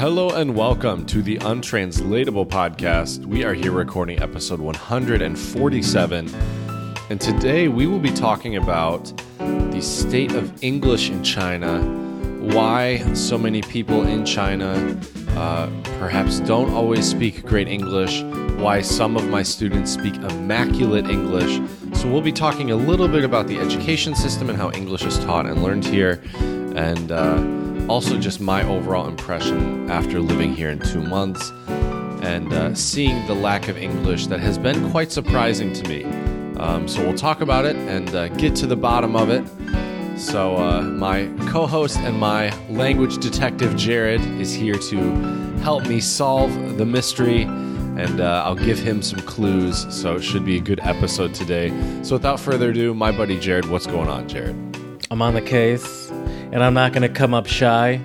Hello and welcome to the Untranslatable Podcast. We are here recording episode 147. And today we will be talking about the state of English in China, why so many people in China uh, perhaps don't always speak great English, why some of my students speak immaculate English. So we'll be talking a little bit about the education system and how English is taught and learned here. And uh, also just my overall impression after living here in two months and uh, seeing the lack of English that has been quite surprising to me. Um, so we'll talk about it and uh, get to the bottom of it. So uh, my co-host and my language detective Jared is here to help me solve the mystery, and uh, I'll give him some clues. So it should be a good episode today. So without further ado, my buddy Jared, what's going on, Jared? I'm on the case, and I'm not gonna come up shy.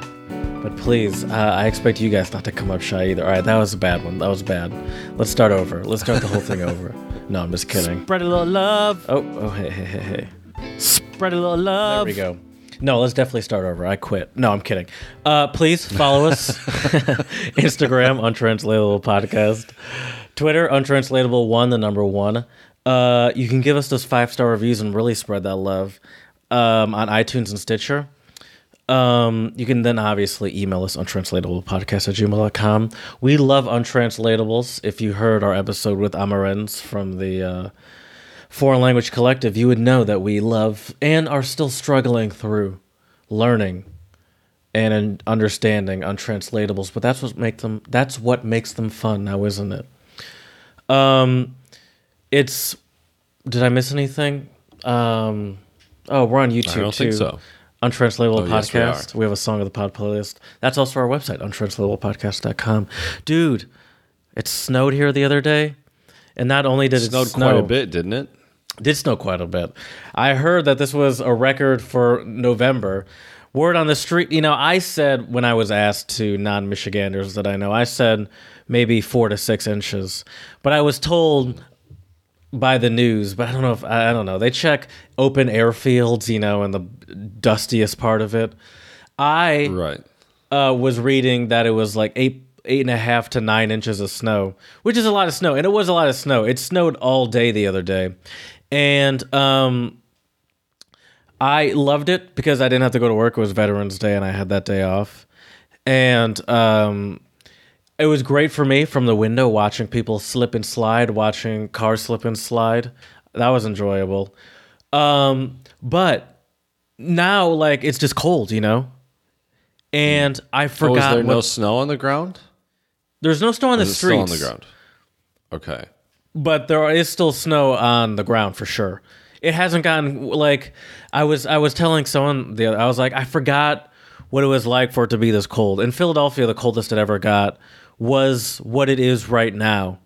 But please, uh, I expect you guys not to come up shy either. All right, that was a bad one. That was bad. Let's start over. Let's start the whole thing over. No, I'm just kidding. Spread a little love. Oh, oh, hey, hey, hey, hey. Spread a little love. There we go. No, let's definitely start over. I quit. No, I'm kidding. Uh, please follow us. Instagram, Untranslatable Podcast. Twitter, Untranslatable One, the number one. Uh, you can give us those five star reviews and really spread that love um, on iTunes and Stitcher. Um, you can then obviously email us untranslatablepodcast at gmail.com. We love untranslatables. If you heard our episode with Amarens from the uh, Foreign Language Collective, you would know that we love and are still struggling through learning and understanding untranslatables. But that's what make them. That's what makes them fun now, isn't it? Um, it's. Did I miss anything? Um, oh, we're on YouTube I don't too. think so. Untranslatable Oh, yes, we podcast. we, have a song of the pod playlist. That's also our website, untranslatablepodcast.com. Dude, it snowed here the other day. And not only did it Snowed snow, quite a bit, didn't it? did snow quite a bit. I heard that this was a record for November. Word on the street, you know, I said when I was asked to non Michiganders that I know, I said maybe four to six inches. But I was told by the news, but I don't know if, I don't know. They check open airfields, you know, in the dustiest part of it. I Right. uh, was reading that it was like eight eight and a half to nine inches of snow, which is a lot of snow, and it was a lot of snow. It snowed all day the other day, and um, I loved it because I didn't have to go to work. It was Veterans Day, and I had that day off, and um, it was great for me from the window watching people slip and slide, watching cars slip and slide. That was enjoyable. Um, but now, like, it's just cold, you know. And I Oh, forgot. is there what- no snow on the ground? there's no snow on the street. on the ground? Okay. but there is still snow on the ground for sure. It hasn't gotten like I was. I was telling someone the other, I was like, I forgot what it was like for it to be this cold. In Philadelphia, the coldest it ever got was what it is right now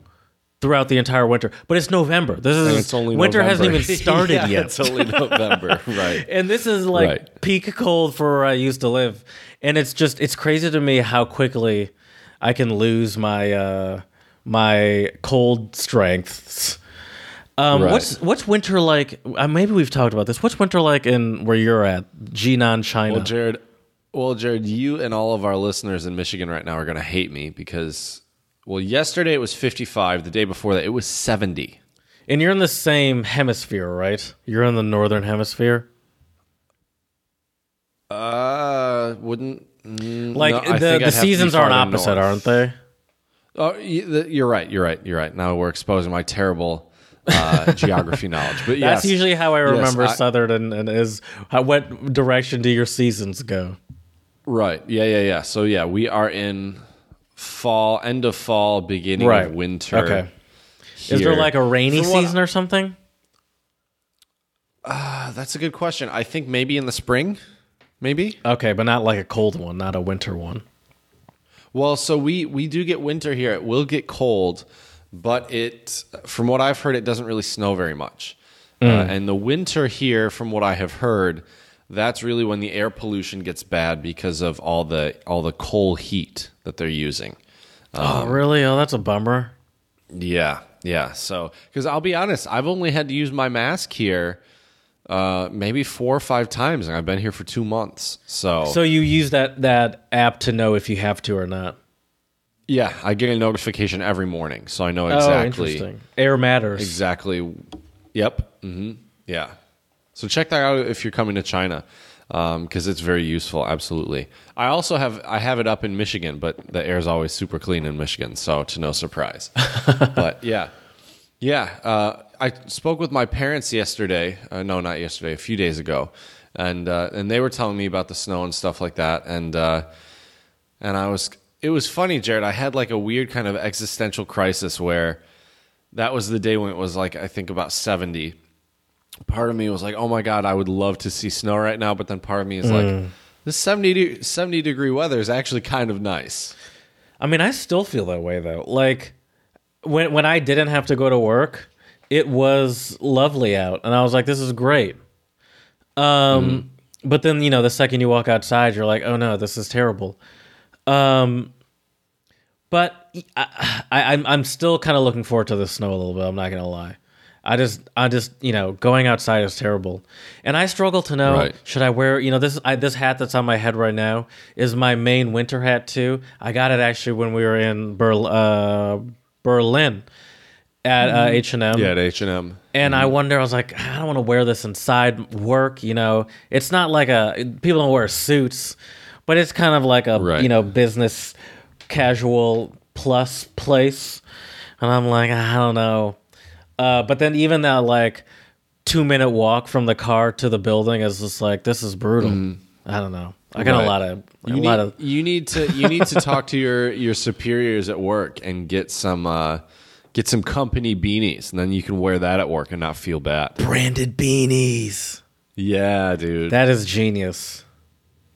throughout the entire winter. But it's November. This is And it's only winter hasn't even started Yeah, yet. It's only November, right? and this is like Right. peak cold for where I used to live, and it's just it's crazy to me how quickly I can lose my uh, my cold strengths. Um, Right. What's what's winter like? Uh, maybe we've talked about this. What's winter like in where you're at, Jinan, China? Well, Jared, well, Jared, you and all of our listeners in Michigan right now are going to hate me because, well, yesterday it was 55. The day before that, it was 70. and you're in the same hemisphere, right? You're in the northern hemisphere. Uh, wouldn't mm, Like no, the, the have to be seasons aren't opposite, north. aren't they? Oh, you're right. You're right. You're right. Now we're exposing my terrible uh, geography knowledge. But That's yes, usually how I Yes, remember I- southern and, and is how, what direction do your seasons go? Right. Yeah, yeah, yeah. So yeah, we are in fall, end of fall, beginning Right. of winter. Okay. Is there like a rainy From what- season or something? Uh, that's a good question. I think maybe in the spring, maybe. Okay, but not like a cold one, not a winter one. Well, so we we do get winter here. It will get cold, but it, from what I've heard, it doesn't really snow very much. Uh, and the winter here, from what I have heard, that's really when the air pollution gets bad because of all the all the coal heat that they're using. oh, really? Oh, that's a bummer. Yeah, yeah. So, because I'll be honest, I've only had to use my mask here uh, maybe four or five times, and I've been here for two months. So, So you use that that app to know if you have to or not. yeah, I get a notification every morning, so I know exactly. Oh, exactly interesting. Air matters. exactly. Yep. Mm-hmm. Yeah. So check that out if you're coming to China, because it's very useful. Absolutely. I also have I have it up in Michigan, but the air is always super clean in Michigan, so to no surprise. but yeah, yeah. Uh, I spoke with my parents yesterday. Uh, no, not yesterday. A few days ago, and uh, and they were telling me about the snow and stuff like that, and uh, and I was. It was funny, Jared. I had like a weird kind of existential crisis where that was the day when it was like I think about seventy. Part of me was like, "Oh my god, I would love to see snow right now," but then part of me is like, "This 70, de- 70 degree weather is actually kind of nice." I mean, I still feel that way though. Like when when I didn't have to go to work, it was lovely out, and I was like, "This is great." Um, but then you know, the second you walk outside, you're like, "Oh no, this is terrible." Um, but I, I I'm I'm still kind of looking forward to the snow a little bit. I'm not gonna lie. I just I just you know going outside is terrible, and I struggle to know Right. should I wear you know this I, this hat that's on my head right now is my main winter hat too. I got it actually when we were in Berl- uh, Berlin at uh, H and M. Yeah, at H and M. And I wonder, I was like, I don't want to wear this inside work. You know, it's not like a people don't wear suits, but it's kind of like a Right. you know business casual plus place. And I'm like, I don't know. Uh, but then even that like two minute walk from the car to the building is just like this is brutal. I don't know. I got Right. a lot of a You need, lot of you need to you need to talk to your your superiors at work and get some uh, get some company beanies, and then you can wear that at work and not feel bad. branded beanies. Yeah, dude. That is genius.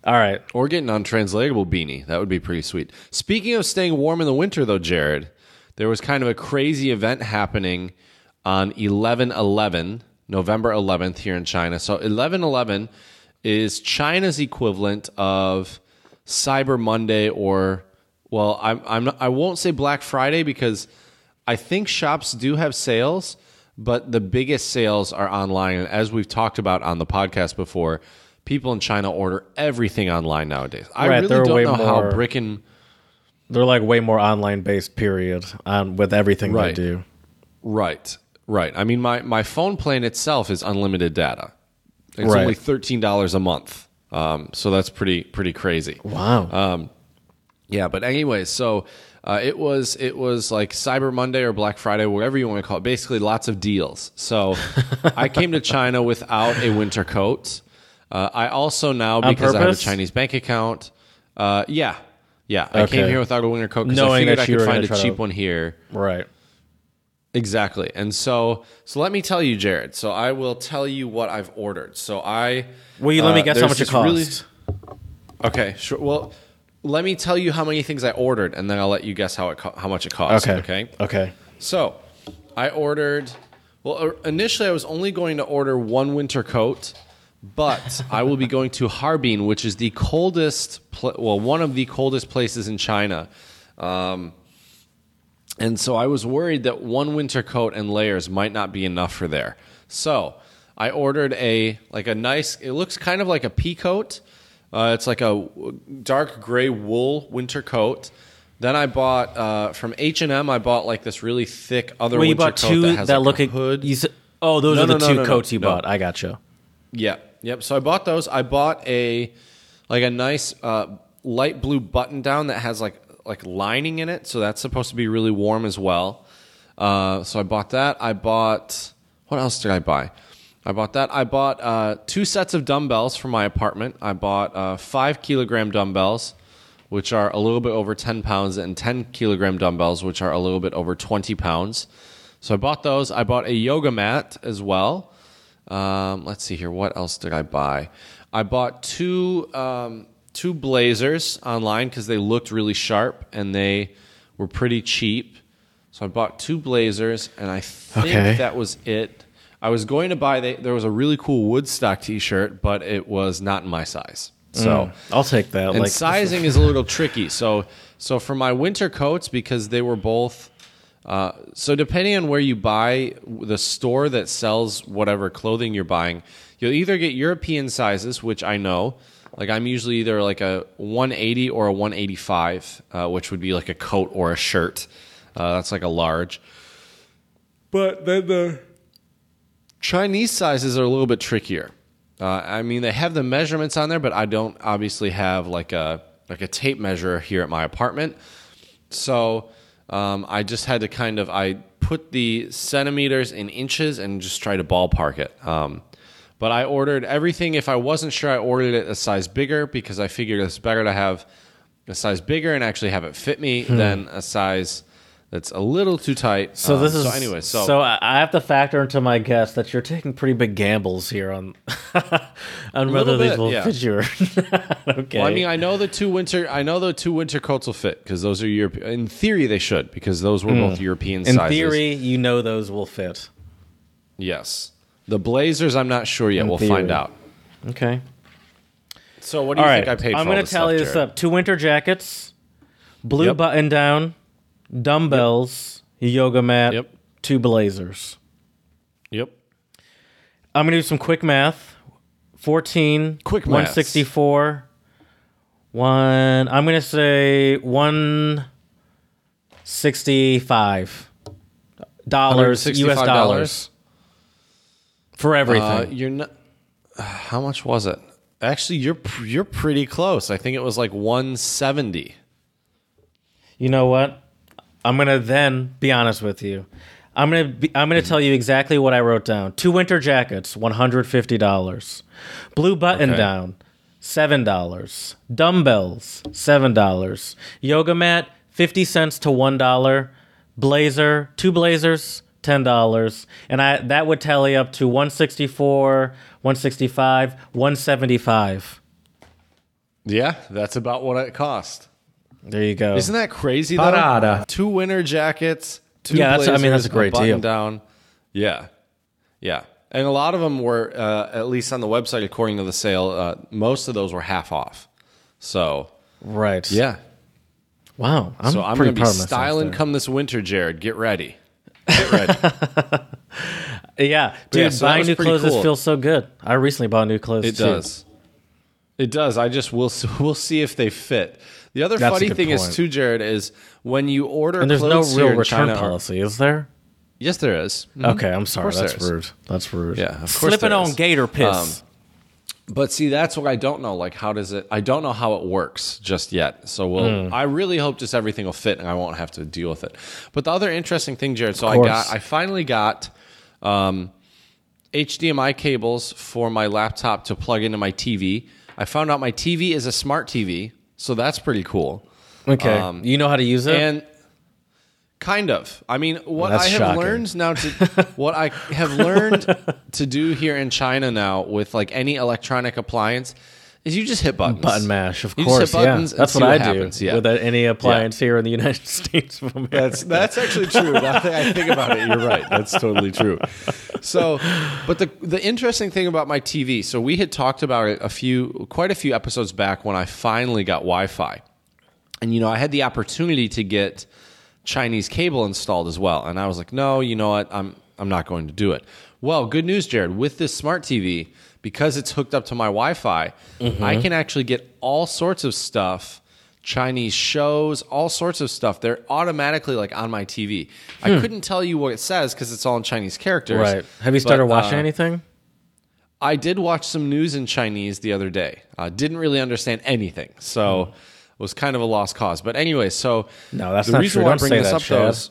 All right. or get an untranslatable beanie. That would be pretty sweet. Speaking of staying warm in the winter, though, Jared, there was kind of a crazy event happening on 11 11, November 11th, here in China. So 11 11 is China's equivalent of Cyber Monday or, well, I'm, I'm not, I won't say Black Friday because I think shops do have sales, but the biggest sales are online. And as we've talked about on the podcast before, people in China order everything online nowadays. I Right, really don't know more- how brick and They're like way more online based. Period. On with everything Right. they do. right, right. I mean, my my phone plan itself is unlimited data. It's Right. only thirteen dollars a month, um, so that's pretty pretty crazy. Wow. Um, Yeah, but anyways, so uh, it was it was like Cyber Monday or Black Friday, whatever you want to call it. Basically, lots of deals. So I came to China without a winter coat. Uh, I also now because I have a? Chinese bank account. Uh, yeah, yeah. I came here without a winter coat because I figured I could find a try to- cheap one here. right. Exactly. And so so let me tell you, Jared. So I will tell you what I've ordered. So I Will you let me uh, guess how much it this cost? really- Okay, sure. Well, let me tell you how many things I ordered, and then I'll let you guess how it co- how much it cost. okay. Okay. Okay. So, I ordered. Well, uh, initially I was only going to order one winter coat, but I will be going to Harbin, which is the coldest, pl- well, one of the coldest places in China. Um, and so I was worried that one winter coat and layers might not be enough for there. So I ordered a like a nice. It looks kind of like a pea coat. Uh, it's like a dark gray wool winter coat. Then I bought uh, from H and M. I bought like this really thick other Well, you winter bought coat two that that, has like look a hood. You said, oh, those No, are the no, no, two coats you bought. I gotcha. Yeah, yep. So I bought those. I bought a like a nice uh, light blue button down that has like like lining in it, so that's supposed to be really warm as well. Uh, so I bought that. I bought what else did I buy? I bought that. I bought uh, two sets of dumbbells for my apartment. I bought uh, five kilogram dumbbells, which are a little bit over ten pounds, and ten kilogram dumbbells, which are a little bit over twenty pounds. So I bought those. I bought a yoga mat as well. Um, let's see here. What else did I buy? I bought two um, two blazers online because they looked really sharp and they were pretty cheap. So I bought two blazers, and I think Okay. that was it. I was going to buy. They, there was a really cool Woodstock T-shirt, but it was not in my size. So I'll take that. and like sizing is a little tricky. So so for my winter coats because they were both Uh, so depending on where you buy, the store that sells whatever clothing you're buying, you'll either get European sizes, which I know. Like I'm usually either like a 180 or a 185, uh, which would be like a coat or a shirt. Uh, that's like a large. But then the Chinese sizes are a little bit trickier. Uh, I mean, they have the measurements on there, but I don't obviously have like a like a tape measure here at my apartment. So um, I just had to kind of I put the centimeters in inches and just try to ballpark it. Um, but I ordered everything. If I wasn't sure, I ordered it a size bigger because I figured it's better to have a size bigger and actually have it fit me than a size that's a little too tight. So this Um, is so anyway. So, so I have to factor into my guess that you're taking pretty big gambles here on on whether these will yeah. fit you. Okay. Well, I mean, I know the two winter. I know the two winter coats will fit because those are Europe. In theory, they should because those were both European Hmm. in sizes. theory, you know those will fit. yes. The Blazers, I'm not sure yet. In we'll theory. find out. Okay. So, what do you right. think I paid? For? I'm going to tally stuff, this Jared? up: two winter jackets, blue Yep. button down, dumbbells, yoga mat, Yep. two blazers. Yep. I'm gonna do some quick math. Fourteen. Quick One maths. One. I'm gonna say one sixty-five dollars U.S. $165? dollars for everything. Uh, you're not. How much was it? Actually, you're you're pretty close. I think it was like 170. you know what? I'm gonna then be honest with you. I'm gonna be, I'm gonna tell you exactly what I wrote down. Two winter jackets, one hundred fifty dollars. Blue button Okay. down, seven dollars. Dumbbells, seven dollars. Yoga mat, fifty cents to one dollar. Blazer, two blazers, ten dollars. And I that would tally up to one sixty four, one sixty five, one seventy five. Yeah, that's about what it cost. There you go. Isn't that crazy? Though? Parada. Two winter jackets. Two Yeah, that's- I mean, that's a great button deal. Down. Yeah, yeah, and a lot of them were uh, at least on the website, according to the sale. Uh, most of those were half off. So right? yeah, Wow. I'm so I'm gonna be proud of myself styling come this winter, Jared. Get ready. Get ready. Yeah, dude, yeah, so buying new clothes cool. feels so good. I recently bought new clothes. It too. does. It does. I just will. We'll see if they fit. The other That's funny thing point. is too, Jared, is when you order And there's no real return China, policy, is there? Yes, there is. Mhm. Okay, I'm sorry. That's rude. That's rude. Yeah, of course Slipping there on is. gator piss. Um, But see, that's what I don't know. Like, how does it? I don't know how it works just yet. So we'll. Hmm. I really hope just everything will fit and I won't have to deal with it. But the other interesting thing, Jared. So I got. I finally got. Um, HDMI cables for my laptop to plug into my TV. I found out my TV is a smart TV, so that's pretty cool. okay, um, you know how to use it. And kind of. I mean, what I have shocking. learned now to what I have learned to do here in China now with like any electronic appliance is you just hit buttons. Button mash, of You course. Yeah, buttons that's what, what I happens, do yeah. with any appliance here in the United States of America. That's that's actually true. That I think about it, you're right. That's totally true. So, but the the interesting thing about my TV, so we had talked about it a few, quite a few episodes back when I finally got Wi-Fi, and you know I had the opportunity to get Chinese cable installed as well, and I was like, no, you know what, I'm I'm not going to do it. Well, good news, Jared. With this smart TV, because it's hooked up to my Wi-Fi, mm-hmm. I can actually get all sorts of stuff. Chinese shows, all sorts of stuff. They're automatically like on my TV. I hmm. couldn't tell you what it says because it's all in Chinese characters. right. Have you started But, watching uh, anything? I did watch some news in Chinese the other day. I didn't really understand anything, so it was kind of a lost cause. But anyway, so No, that's the not reason true. why I Don't bring say this that, up though is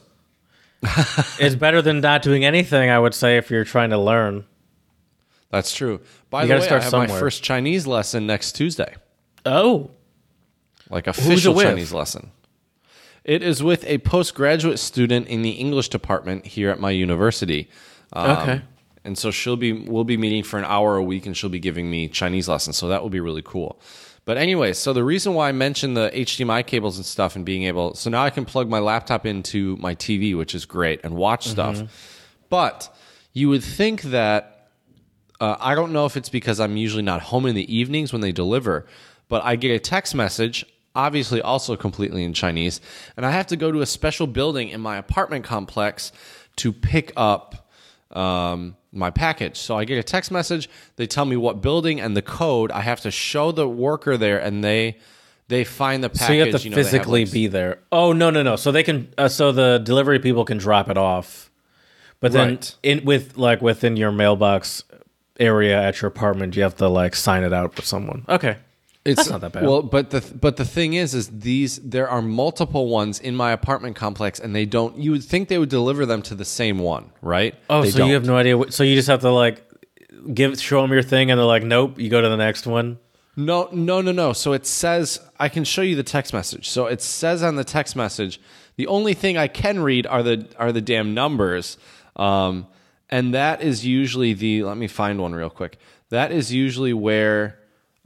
It's better than not doing anything. I would say if you're trying to learn. that's true. By You the way, start I have my first Chinese lesson next Tuesday, Oh, like official? Chinese lesson. It is with a postgraduate student in the English department here at my university. Um, Okay. And so she'll be we'll be meeting for an hour a week and she'll be giving me Chinese lessons. So that will be really cool. But anyway, so the reason why I mentioned the HDMI cables and stuff and being able so now I can plug my laptop into my TV, which is great, and watch stuff. But you would think that uh, I don't know if it's because I'm usually not home in the evenings when they deliver, but I get a text message obviously also completely in Chinese. And I have to go to a special building in my apartment complex to pick up um, my package. So I get a text message. They tell me what building and the code. I have to show the worker there, and they they find the package. So you have to know, physically like- be there. Oh no no no! So they can. Uh, so the delivery people can drop it off, but then Right. in with like within your mailbox area at your apartment, you have to like sign it out for someone. Okay, It's That's not that bad. Well, but the but the thing is, is these there are multiple ones in my apartment complex, and they don't. You would think they would deliver them to the same one, right? Oh, They so you have no idea. What, so you just have to like give show them your thing, and they're like, "Nope." You go to the next one. No, no, no, no. So it says I can show you the text message. So it says on the text message, the only thing I can read are the are the damn numbers, um, and that is usually the. Let me find one real quick. That is usually where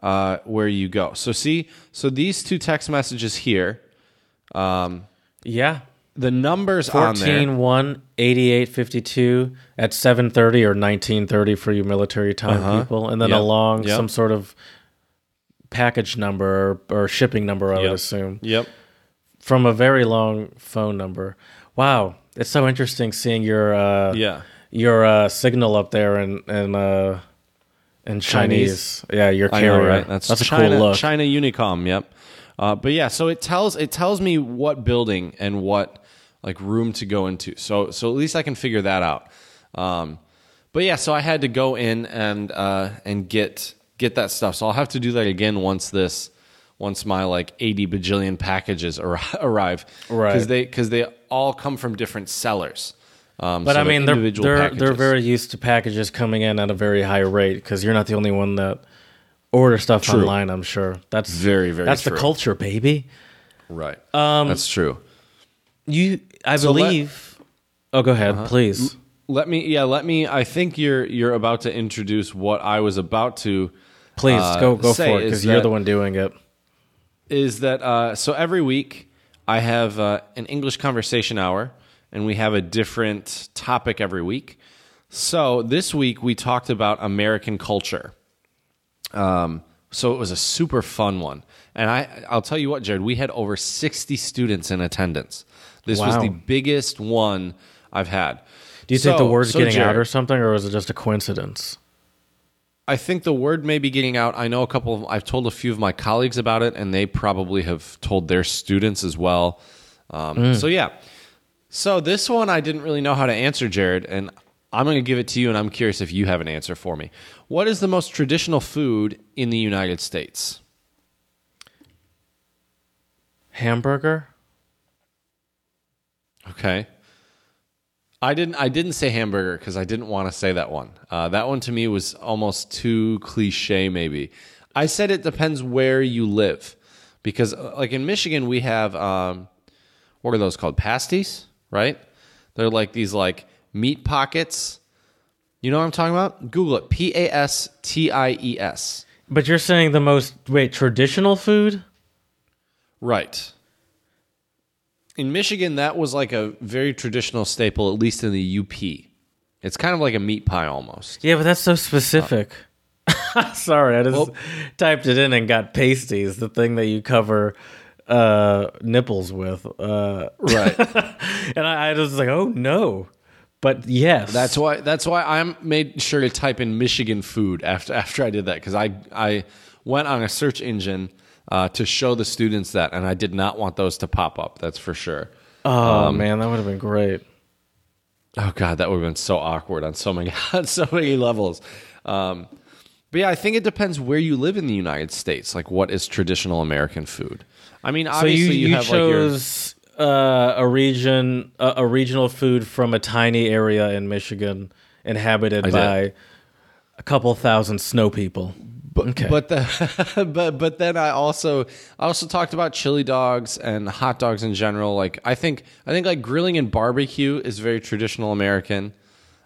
uh, where you go. So see, so these two text messages here, um, Yeah, the numbers on there. 14 1 88 52 at 7:30 or 19:30 for you military time people, and then Uh-huh. Yep. along Yep. some sort of package number or, or shipping number. I Yep. would assume. Yep. from a very long phone number. Wow, it's so interesting seeing your uh, Yeah. your uh, signal up there and and uh, in Chinese. Yeah, your carrier. know, right? That's, a China, cool look. China Unicom. Yep. Uh, but yeah, so it tells it tells me what building and what like room to go into. So so at least I can figure that out. Um, but yeah, so I had to go in and uh, and get get that stuff. So I'll have to do that again once this once my like 80 bajillion packages ar- arrive. Right. Because they because they all come from different sellers. Um, But so I mean, they're they're they're very used to packages coming in at a very high rate because you're not the only one that order stuff True. online. I'm sure that's Very, very that's true. the culture, baby. right. Um, That's true. You, I So let- believe. oh, go ahead, please. Let me, yeah, let me. I think you're you're about to introduce what I was about to. Please uh, go go say for it because you're the one doing it. Is that uh, so? Every week I have uh, an English conversation hour, and we have a different topic every week. So this week we talked about American culture. Um, so it was a super fun one, and I I'll tell you what, Jared, we had over sixty students in attendance. This was the biggest one I've had. Do you think the word's so, getting out or something, or is it just a coincidence? I think the word may be getting out. I know a couple of, I've told a few of my colleagues about it, and they probably have told their students as well. Um, So, yeah. So, this one I didn't really know how to answer, Jared, and I'm going to give it to you, and I'm curious if you have an answer for me. What is the most traditional food in the United States? Hamburger. Okay. I didn't. I didn't say hamburger because I didn't want to say that one. Uh, that one to me was almost too cliche. Maybe I said it depends where you live, because uh, like in Michigan we have um, what are those called? Pasties, right? They're like these like meat pockets. You know what I'm talking about? Google it. P A S T I E S. But you're saying the most wait traditional food? Right. In Michigan, that was like a very traditional staple, at least in the UP. It's kind of like a meat pie almost. Yeah, but that's so specific. Sorry, I just Well- typed it in and got pasties, the thing that you cover uh, nipples with. Uh, Right. and I, I was like, oh no. But yes, that's why. That's why I made sure to type in Michigan food after after I did that because I I went on a search engine uh, to show the students that, and I did not want those to pop up. That's for sure. oh um, man, that would have been great. Oh god, that would have been so awkward on so many on so many levels. Um, but yeah, I think it depends where you live in the United States. Like, what is traditional American food? I mean, So obviously you, you, you, have like your chose uh, a region, a, a regional food from a tiny area in Michigan, inhabited did. by a couple thousand snow people. okay. But the but but then I also I also talked about chili dogs and hot dogs in general. Like I think I think like grilling and barbecue is very traditional American.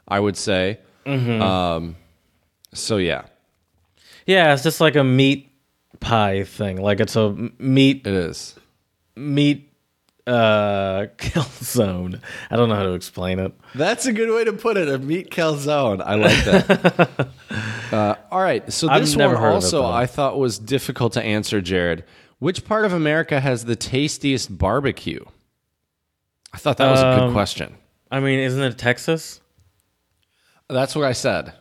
I would say. Mm-hmm. Um, so yeah, yeah, it's just like a meat pie thing. Like it's a meat it is. meat uh kill zone. I don't know how to explain it. That's a good way to put it. A meat calzone. I like that. uh, all right. So this never one heard of it, also. I thought was difficult to answer, Jared. Which part of America has the tastiest barbecue? I thought that was a good Um, question. I mean, isn't it Texas? That's what I said.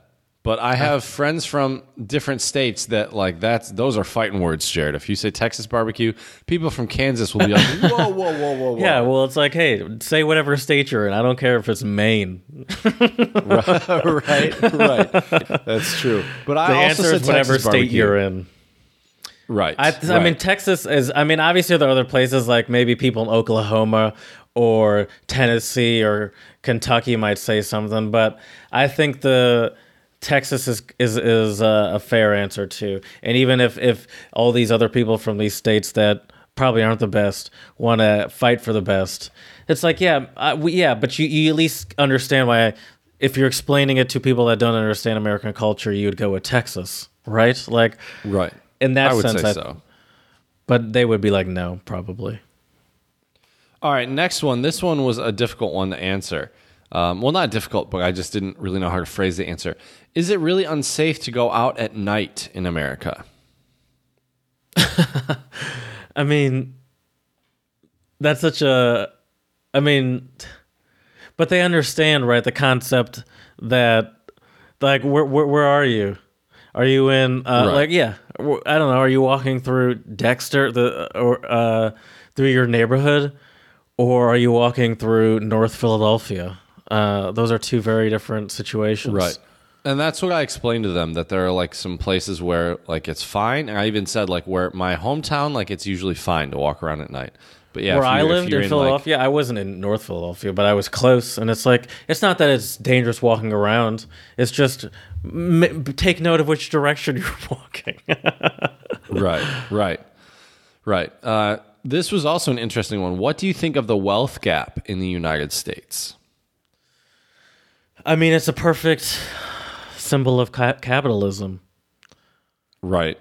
But I have friends from different states that like that's those are fighting words, Jared. If you say Texas barbecue, people from Kansas will be like, "Whoa, whoa, whoa, whoa, whoa!" Yeah, well, it's like, hey, say whatever state you're in. I don't care if it's Maine. right, right. That's true. But I The also answer is whatever Texas state barbecue. you're in. Right. I, I mean, Texas is. I mean, obviously there are other places like maybe people in Oklahoma or Tennessee or Kentucky might say something, but I think the Texas is is is a, a fair answer too. And even if if all these other people from these states that probably aren't the best want to fight for the best, it's like yeah, I, we, yeah, but you you at least understand why. If you're explaining it to people that don't understand American culture, you would go with Texas, right? Like right. in that I would sense, say I- so. but they would be like, no, probably. All right, next one. This one was a difficult one to answer. Um, well, not difficult, but I just didn't really know how to phrase the answer. Is it really unsafe to go out at night in America? I mean, that's such a. I mean, but they understand, right? The concept that, like, where where, where are you? Are you in, uh, Right. like, yeah, I don't know. Are you walking through Dexter, the or uh, through your neighborhood, or are you walking through North Philadelphia? Uh, those are two very different situations, Right. And that's what I explained to them that there are like some places where like it's fine. And I even said like where my hometown, like it's usually fine to walk around at night. But yeah, where I lived in like- Philadelphia, I wasn't in North Philadelphia, but I was close. And it's like, it's not that it's dangerous walking around. It's just m- take note of which direction you're walking. right, right, right. Uh, this was also an interesting one. What do you think of the wealth gap in the United States? I mean, it's a perfect symbol of ca- capitalism. Right.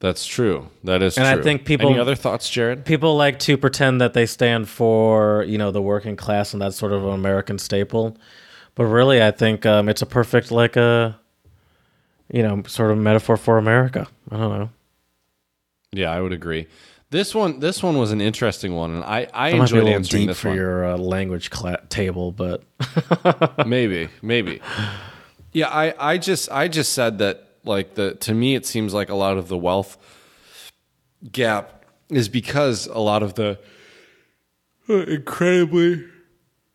That's true. That is And I think people- Any other thoughts, Jared? People like to pretend that they stand for, you know, the working class and that's sort of an American staple. But really, I think um, it's a perfect, like, a, you know, sort of metaphor for America. I don't know. Yeah, I would agree. This one, this one was an interesting one, and I, I That might be a enjoyed answering this for one. your uh, language cla- table, but maybe, maybe. Yeah, I, I just, I just said that. Like the, to me, it seems like a lot of the wealth gap is because a lot of the uh, incredibly,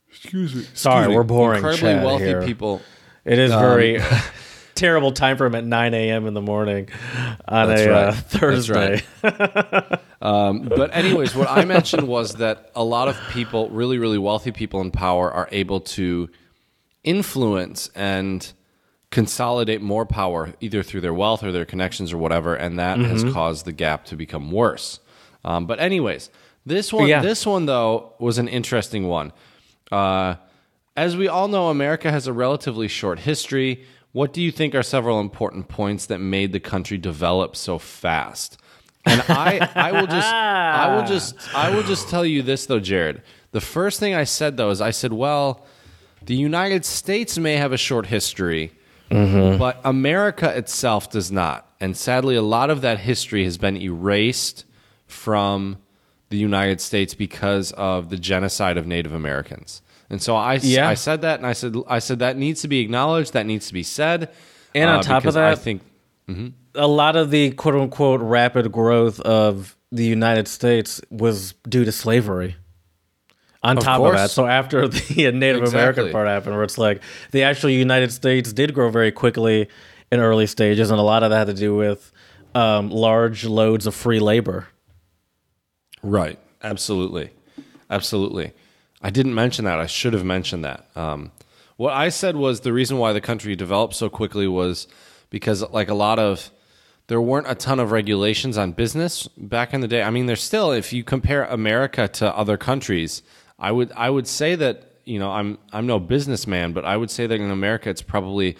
excuse me, Sorry, me, we're boring incredibly wealthy here. people. It is Um, very terrible time for him at 9 a.m. in the morning on That's a right. uh, That's Thursday. right. Um, but anyways, what I mentioned was that a lot of people, really, really wealthy people in power, are able to influence and consolidate more power either through their wealth or their connections or whatever, and that has caused the gap to become worse. Um, but anyways, this one, Yeah. this one though was an interesting one. Uh, as we all know, America has a relatively short history. What do you think are several important points that made the country develop so fast? And I, I will just, I will ah. just, I will just tell you this though, Jared. The first thing I said though is I said, well, the United States may have a short history, mm-hmm. but America itself does not. And sadly, a lot of that history has been erased from the United States because of the genocide of Native Americans. And so I, Yeah. I said that, and I said, I said that needs to be acknowledged. That needs to be said. And on uh, top of that, I think mm-hmm. A lot of the quote unquote rapid growth of the United States was due to slavery. On Of top course. of that, so after the Native Exactly. American part happened, where it's like the actual United States did grow very quickly in early stages, and a lot of that had to do with um, large loads of free labor. Right. Absolutely. Absolutely. I didn't mention that. I should have mentioned that. Um, what I said was the reason why the country developed so quickly was because, like a lot of, there weren't a ton of regulations on business back in the day. I mean, there's still, if you compare America to other countries, I would I would say that you know I'm I'm no businessman, but I would say that in America it's probably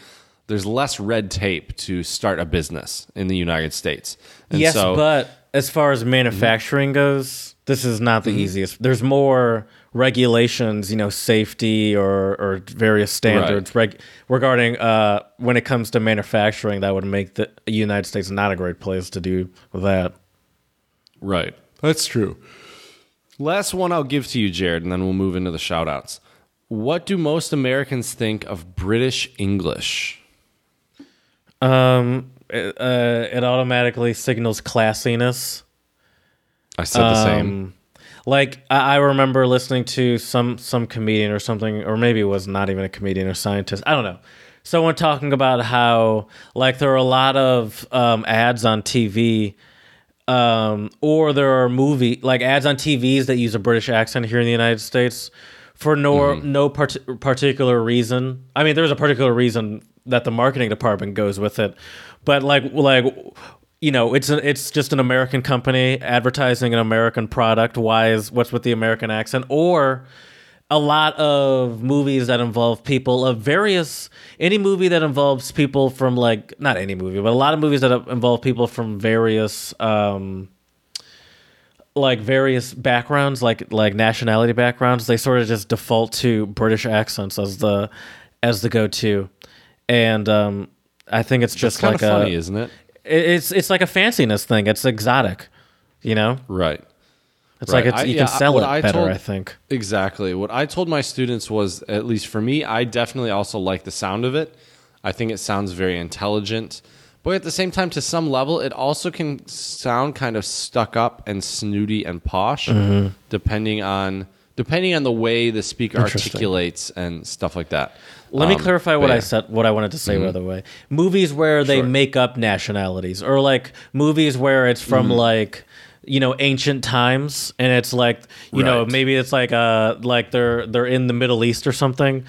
there's less red tape to start a business in the United States. And yes, so, but as far as mm-hmm. manufacturing goes, this is not the mm-hmm. easiest. There's more regulations, you know, safety or, or various standards reg- regarding uh, when it comes to manufacturing that would make the United States not a great place to do that. Right. That's true. Last one I'll give to you, Jared, and then we'll move into the shout outs. What do most Americans think of British English? Um, it, uh, it automatically signals classiness. I said the same. Like I, I remember listening to some some comedian or something, or maybe it was not even a comedian or scientist. I don't know. Someone talking about how like there are a lot of um, ads on TV, um, or there are movie like ads on TVs that use a British accent here in the United States for no no part- particular reason. I mean, there's a particular reason that the marketing department goes with it, but like like you know, it's a, it's just an American company advertising an American product. Why is what's with the American accent? Or a lot of movies that involve people of various any movie that involves people from like not any movie, but a lot of movies that involve people from various um like various backgrounds, like like nationality backgrounds, they sort of just default to British accents as the as the go to, and um, I think it's just kind like of funny, a isn't it? It- it's it's like a fanciness thing. It's exotic, you know. Right. It's Right. like it's, I- you yeah, can sell it I better. told- I think. Exactly. What I told my students was, at least for me, I definitely also like the sound of it. I think it sounds very intelligent. But at the same time, to some level, it also can sound kind of stuck up and snooty and posh, Mm-hmm. depending on depending on the way the speaker articulates and stuff like that. Let me Um, clarify but what I said. What I wanted to say, by the way, movies where they Sure. make up nationalities, or like movies where it's from Mm-hmm. like you know ancient times, and it's like you know maybe it's like uh like they're they're in the Middle East or something.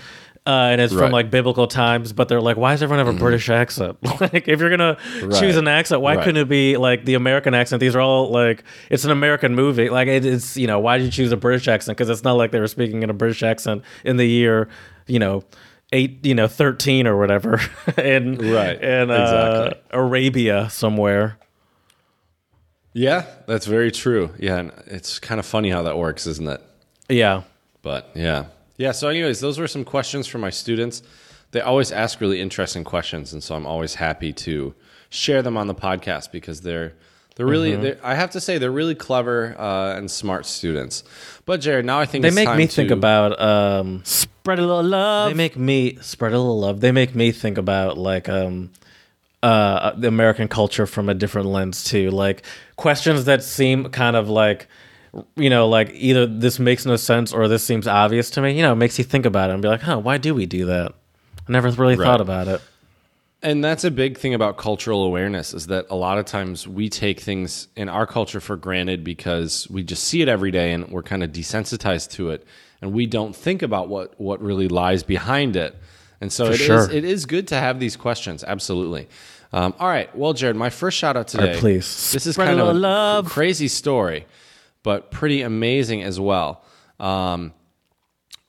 Uh, and it's Right. from like biblical times, but they're like, why does everyone have a British accent? like, if you're gonna choose an accent, why Right. couldn't it be like the American accent? These are all like, it's an American movie. Like, it, it's you know, why did you choose a British accent? Because it's not like they were speaking in a British accent in the year, you know, eight, you know, thirteen or whatever, in Right. in uh, Exactly. Arabia somewhere. Yeah, that's very true. Yeah, and it's kind of funny how that works, isn't it? Yeah, But yeah. Yeah. So, anyways, those were some questions from my students. They always ask really interesting questions. And so I'm always happy to share them on the podcast because they're. They're really, Mm-hmm. they're, I have to say, they're really clever uh, and smart students. But Jared, now I think they it's make time me think about um, Spread a little love. They make me spread a little love. They make me think about like um uh the American culture from a different lens too. Like questions that seem kind of like you know, like either this makes no sense or this seems obvious to me, you know, it makes you think about it and be like, huh, why do we do that? I never really Right. thought about it. And that's a big thing about cultural awareness is that a lot of times we take things in our culture for granted because we just see it every day and we're kind of desensitized to it and we don't think about what what really lies behind it. And so it is sure. it is good to have these questions, absolutely. Um, all right, well, Jared, my first shout out today. please. This is Spread kind of a love. crazy story, but pretty amazing as well. Um,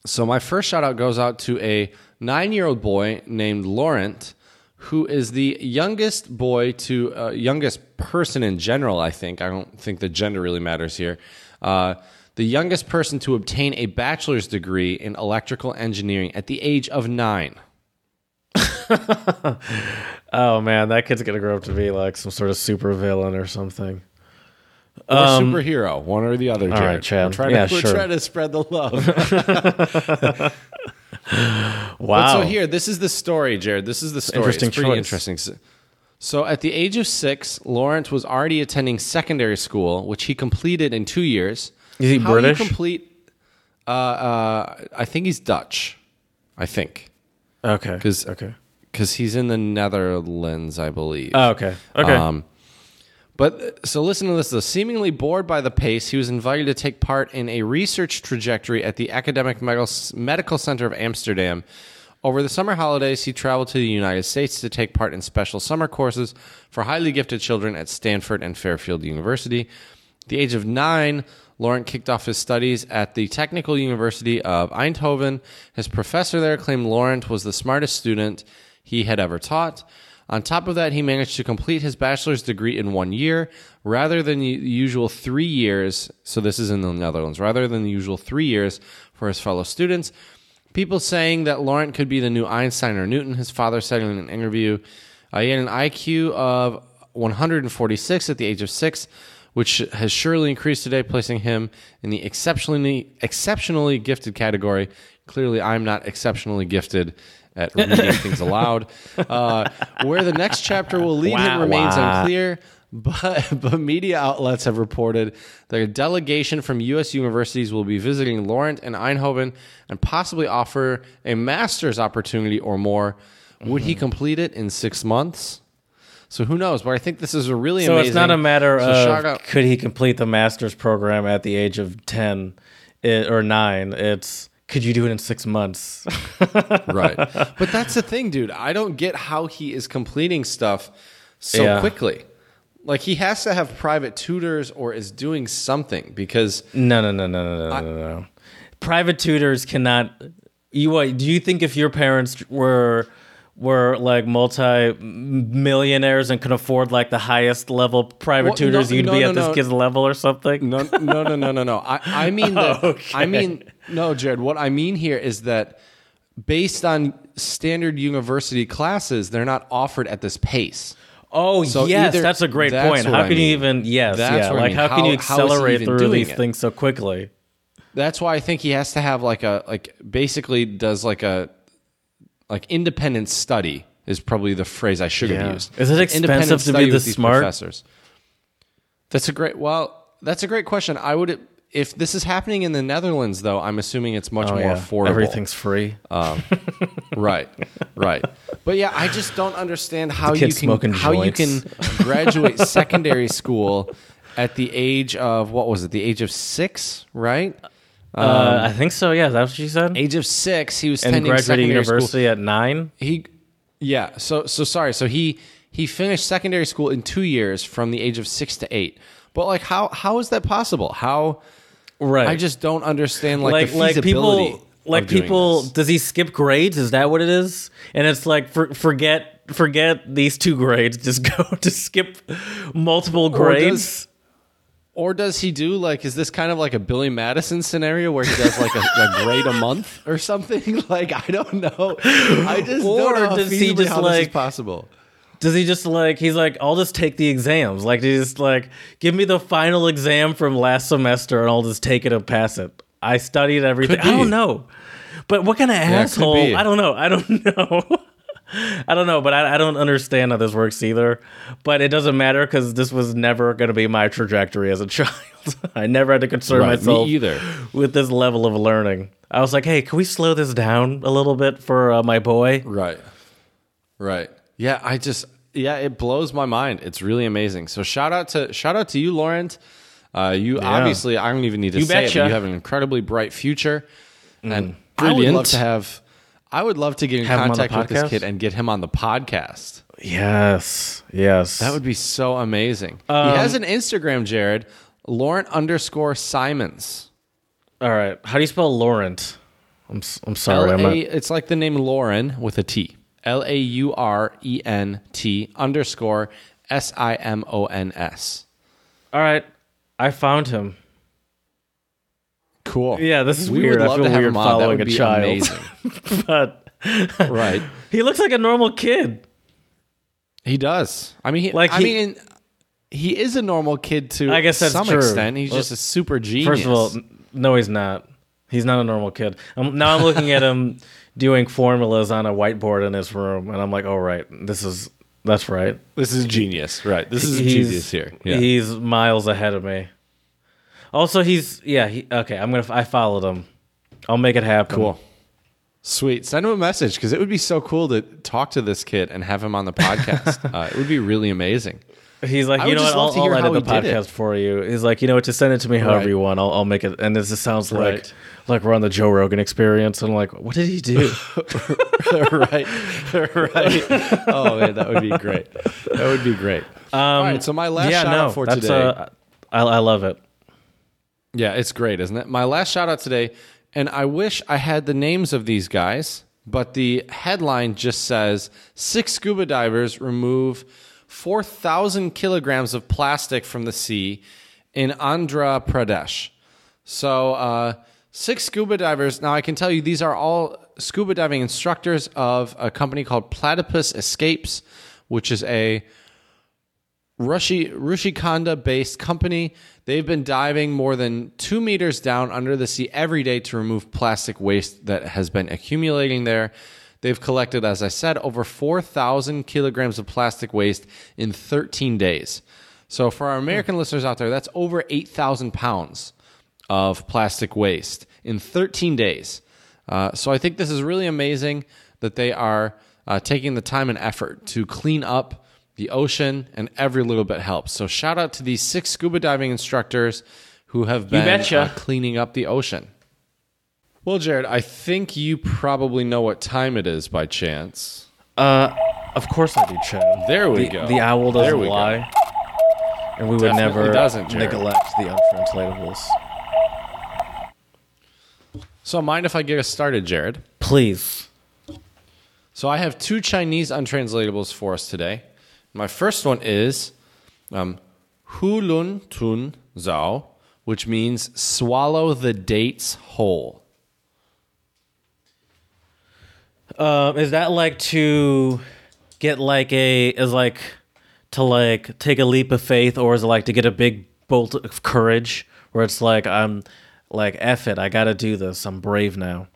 so my first shout out goes out to a nine year old boy named Laurent, who is the youngest boy to uh, youngest person in general. I think I don't think the gender really matters here. Uh, the youngest person to obtain a bachelor's degree in electrical engineering at the age of nine. Oh man, that kid's gonna grow up to be like some sort of super villain or something. Or superhero, one or the other. Jared. Um, right, Chad. We're trying, Yeah, to, we're sure. trying to spread the love. Wow. But so here, this is the story, Jared. This is the story. interesting it's pretty choice. interesting. So, at the age of six, Laurent was already attending secondary school, which he completed in two years. Is he How British? Complete? Uh, uh, I think he's Dutch. I think Okay. 'Cause- okay. because he's in the Netherlands, I believe. Oh, okay. Okay. Um, but uh, so listen to this though. Seemingly bored by the pace, he was invited to take part in a research trajectory at the Academic Medical Medical Center of Amsterdam. Over the summer holidays, he traveled to the United States to take part in special summer courses for highly gifted children at Stanford and Fairfield University. At the age of nine, Laurent kicked off his studies at the Technical University of Eindhoven. His professor there claimed Laurent was the smartest student he had ever taught. On top of that, he managed to complete his bachelor's degree in one year rather than the usual three years. So, this is in the Netherlands, rather than the usual three years for his fellow students. People saying that Laurent could be the new Einstein or Newton, his father said in an interview. Uh, he had an IQ of 146 at the age of six, which has surely increased today, placing him in the exceptionally exceptionally gifted category. Clearly, I'm not exceptionally gifted at reading things aloud. Uh, where the next chapter will lead him remains unclear. But, but media outlets have reported that a delegation from U.S. universities will be visiting Laurent and Eindhoven and possibly offer a master's opportunity or more. Would Mm-hmm. he complete it in six months? So who knows? But I think this is a really So amazing. it's not a matter so of could he complete the master's program at the age of 10 or 9. It's could you do it in 6 months? right. But that's the thing, dude. I don't get how he is completing stuff so Yeah. quickly. Like he has to have private tutors or is doing something because no, no, no, no, no, no, no, no. Private tutors cannot you what, do you think if your parents were were like multi millionaires and could afford like the highest level private Well, tutors, no, you'd no, be no, at this kid's level or something? no, no, no, no, no, no. I, I mean that. I mean no, Jared. What I mean here is that based on standard university classes, they're not offered at this pace. Oh So yes, that's a great that's point. How I can you even yes, That's yeah, what I like mean. how can you How- is he accelerate through these it? things so quickly? That's why I think he has to have like a like basically does like a like independent study is probably the phrase I should Yeah. have used. Is it expensive to be with this smart? Professors. That's a great. Well, that's a great question. I would if this is happening in the Netherlands, though. I'm assuming it's much Oh, more yeah. affordable. Everything's free. right, right. But yeah, I just don't understand how you can how you can graduate secondary school at the age of what was it? The age of six, right? uh, I think so. Yeah, that's what she said. Age of six, he was and graduating secondary school. university at nine. He, yeah. So so sorry. So he he finished secondary school in two years from the age of six to eight. But like, how how is that possible? How Right. I just don't understand like, like like people like people. this. Does he skip grades? Is that what it is? And it's like for, forget forget these two grades. Just go to skip multiple grades. Or does he do like? Is this kind of like a Billy Madison scenario where he does like a, a grade a month or something? Like I don't know. I just Or don't know how does he just, how this is like- possible. Does he just like he's like I'll just take the exams like he's just like give me the final exam from last semester and I'll just take it and pass it. I studied everything. I don't know, but what kind of could asshole? I don't know. I don't know. I don't know, but I, I don't understand how this works either. But it doesn't matter because this was never going to be my trajectory as a child. I never had to concern Right, myself either. with this level of learning. I was like, hey, can we slow this down a little bit for uh, my boy? Right. Right. Yeah, I just yeah, it blows my mind. It's really amazing. So shout out to shout out to you, Laurent. Uh, you obviously I don't even need to You say it, but you have an incredibly bright future. And I would love to have I would love to get in Have him on the contact with this podcast? kid and get him on the podcast. Yes, yes. That would be so amazing. he has an Instagram, Jared, Laurent underscore Simons. All right. How do you spell Laurent? I'm I'm sorry. I'm not, It's like the name Lauren with a T. L A U R E N T underscore S I M O N S. all right. I found him. Cool. Yeah, this is we weird. Would I love feel to have weird him on. That following would a be child. amazing. but right. he looks like a normal kid. He does. I mean, he, Like I he- mean, he is a normal kid to I guess that's some true. extent. He's Well, just a super genius. First of all, no, he's not. He's not a normal kid. Um now I'm looking at him doing formulas on a whiteboard in his room, and I'm like, oh right, this is that's right. this is genius. Right. This is He's- genius here. Yeah. He's miles ahead of me. Also, he's yeah. He, okay, I'm gonna. I followed him. I'll make it happen. Cool. Sweet. Send him a message because it would be so cool to talk to this kid and have him on the podcast. uh, it would be really amazing. He's like, I you know what? I'll, I'll how edit the he did it. podcast for you. He's like, you know what? Just send it to me however Right. you want. I'll, I'll make it. And this sounds like Right. like we're on the Joe Rogan Experience. And I'm like, what did he do? right. right. Oh man, that would be great. That would be great. All right. So my last Um, yeah, shout no, out for that's today. uh, I, I love it. Yeah, it's great, isn't it? My last shout out today, and I wish I had the names of these guys, but the headline just says six scuba divers remove 4,000 kilograms of plastic from the sea in Andhra Pradesh. So, uh, six scuba divers. Now, I can tell you these are all scuba diving instructors of a company called Platypus Escapes, which is a Rushi Rushikonda based company. They've been diving more than two meters down under the sea every day to remove plastic waste that has been accumulating there. They've collected, as I said, over 4,000 kilograms of plastic waste in 13 days. So, for our American listeners out there, that's over 8,000 pounds of plastic waste in 13 days. Uh, so, I think this is really amazing that they are uh, taking the time and effort to clean up the ocean, and every little bit helps. So, shout out to these six scuba diving instructors who have been uh, cleaning up the ocean. Well, Jared, I think you probably know what time it is by chance. Uh, of course I do, Chad. There we the, go. The owl doesn't we go. lie, and we would Definitely never doesn't, Jared. neglect the untranslatables. So, mind if I get us started, Jared? Please. So, I have two Chinese untranslatables for us today. My first one is um, Hu Lun Tun Zhao, which means swallow the dates whole. Um, is that like to get like a is like to like take a leap of faith, or is it like to get a big bolt of courage, where it's like I'm like F it, I gotta do this. I'm brave now.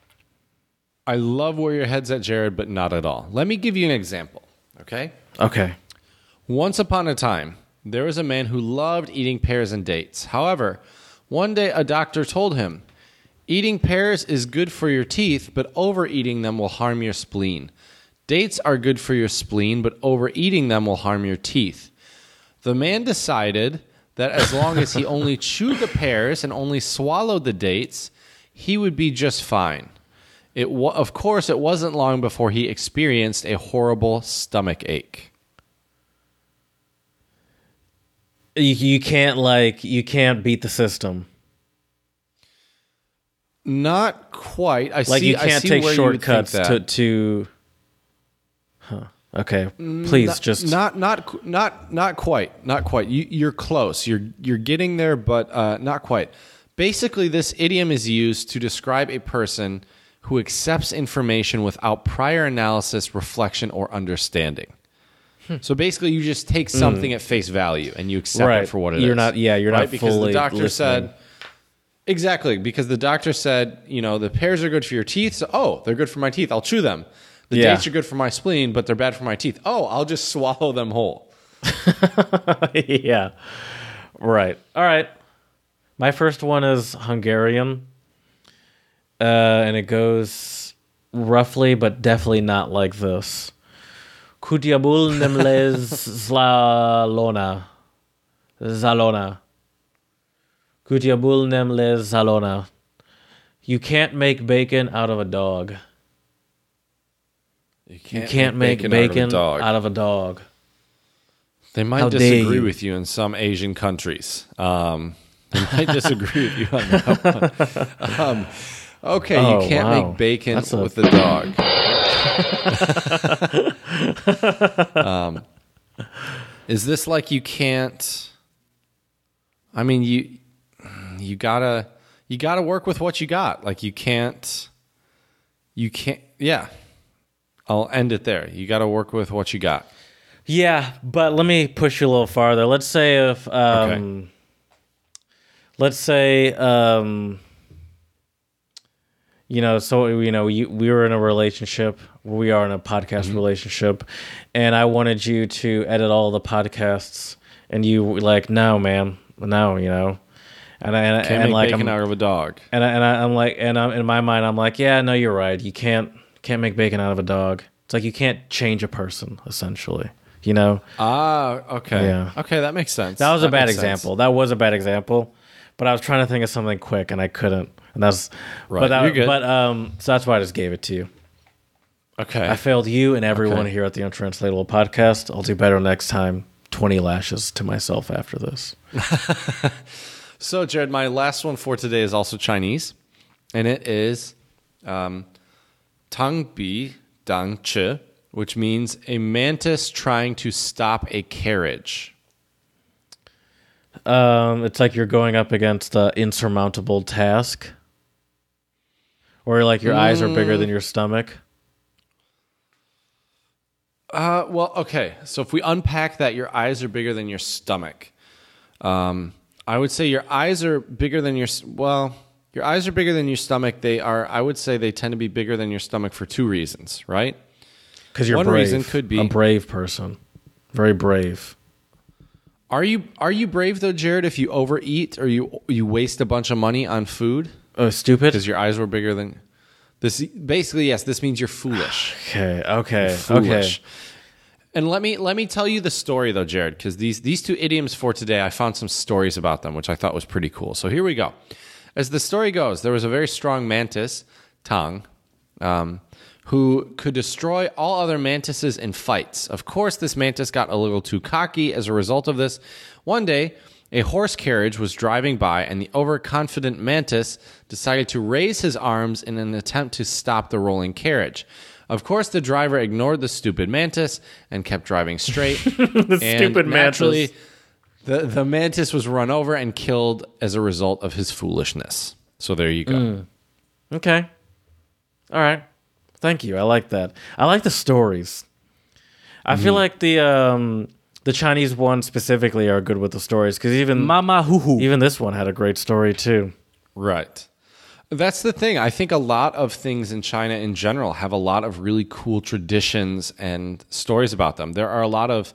I love where your head's at, Jared, but not at all. Let me give you an example, okay? Okay. Once upon a time, there was a man who loved eating pears and dates. However, one day a doctor told him, Eating pears is good for your teeth, but overeating them will harm your spleen. Dates are good for your spleen, but overeating them will harm your teeth. The man decided that as long as he only chewed the pears and only swallowed the dates, he would be just fine. It wa- of course, it wasn't long before he experienced a horrible stomach ache. You, you can't like you can't beat the system. Not quite. I Like see. you can't see take where you would think shortcuts to to. Huh. Okay. Please not, just not not not not quite. Not quite. You, you're close. You're you're getting there, but uh, not quite. Basically, this idiom is used to describe a person who accepts information without prior analysis, reflection, or understanding. So basically, you just take something at face value and you accept Hmm. Right. it for what it is. You're not- yeah, you're not right? because fully the doctor listening. said exactly because the doctor said you know the pears are good for your teeth. So oh, they're good for my teeth. I'll chew them. The Yeah. dates are good for my spleen, but they're bad for my teeth. Oh, I'll just swallow them whole. yeah. Right. All right. My first one is Hungarian. Uh, and it goes roughly, but definitely not like this. Kutiabul nemles zlalona. Zalona. Kutiabul nemles zalona. You can't make bacon out of a dog. You You can't make bacon, out, of a dog. They might How disagree with you in some Asian countries. Um, they might disagree with you on that one. Um, okay, Oh, you can't wow. make bacon That's a- with the dog. um, is this like you can't? I mean, you you gotta you gotta work with what you got. Like you can't you can't. Yeah, I'll end it there. You got to work with what you got. Yeah, but let me push you a little farther. Let's say if um let's say um you know, so you know, you, we were in a relationship, we are in a podcast relationship, and I wanted you to edit all the podcasts and you were like, "No, man. No, you know." And I and, Can't and make like bacon I'm, out of a dog. and I, and I, I'm like, and I'm, in my mind, I'm like, yeah, no, you're right. You can't can't make bacon out of a dog. It's like you can't change a person, essentially. You know, Ah, okay. Yeah. Okay, that makes sense. that was a bad makes sense. example. That was a bad example, but I was trying to think of something quick and I couldn't. And that's Right, But, that, you're good. but um, so that's why I just gave it to you. Okay. I failed you and everyone Okay. here at the Untranslatable Podcast. I'll do better next time. Twenty lashes to myself after this. So, Jared, my last one for today is also Chinese, and it is um, Tang Bi Dang Chi, which means a mantis trying to stop a carriage. Um, it's like you're going up against an insurmountable task, or like your eyes are bigger than your stomach. Uh, well, okay. So if we unpack that, your eyes are bigger than your stomach. Um, I would say your eyes are bigger than your well, your eyes are bigger than your stomach. They are. I would say they tend to be bigger than your stomach for two reasons, right? Because you're One brave. reason could be- a brave person, very brave. Are you are you brave though, Jared? If you overeat or you you waste a bunch of money on food Oh, stupid. because your eyes were bigger than this. Basically, yes, this means you're foolish. Okay, okay, foolish. okay. And let me let me tell you the story though, Jared, because these these two idioms for today, I found some stories about them, which I thought was pretty cool. So here we go. As the story goes, there was a very strong mantis, Tang, um, who could destroy all other mantises in fights. Of course, this mantis got a little too cocky as a result of this. One day, a horse carriage was driving by, and the overconfident mantis decided to raise his arms in an attempt to stop the rolling carriage. Of course, the driver ignored the stupid mantis and kept driving straight. the stupid mantis. The, the mantis was run over and killed as a result of his foolishness. So there you go. Okay. All right. Thank you. I like that. I like the stories. I Mm-hmm. feel like the um the Chinese ones specifically are good with the stories because even Mama hoo hoo. even this one had a great story too. Right. That's the thing. I think a lot of things in China in general have a lot of really cool traditions and stories about them. There are a lot of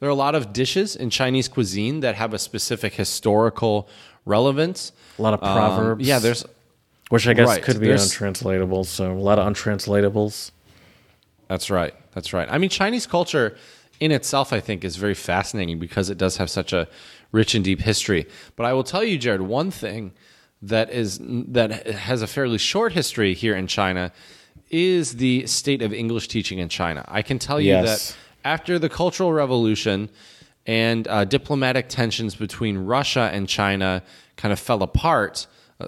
there are a lot of dishes in Chinese cuisine that have a specific historical relevance. A lot of Um, proverbs. yeah, there's which I guess right, could be there's- untranslatable. So a lot of untranslatables. That's right. That's right. I mean, Chinese culture in itself, I think, is very fascinating because it does have such a rich and deep history. But I will tell you, Jared, one thing that is that has a fairly short history here in China is the state of English teaching in China. I can tell you Yes. that after the Cultural Revolution and uh, diplomatic tensions between Russia and China kind of fell apart.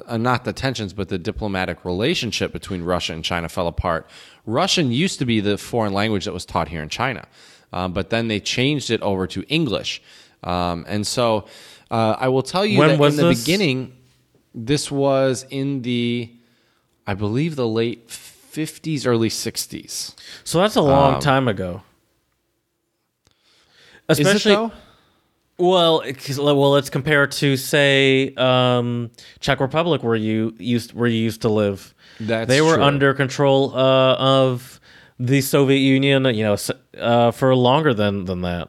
Uh, not the tensions, but the diplomatic relationship between Russia and China fell apart. Russian used to be the foreign language that was taught here in China, um, but then they changed it over to English. Um, and so uh, I will tell you When that in the this? beginning, this was in the, I believe, the late 50s, early 60s. So that's a long time ago. Especially well, it's- well, let's compare to say um, Czech Republic, where you used where you used to live. That's they were true. under control uh, of the Soviet Union, you know, uh, for longer than than that.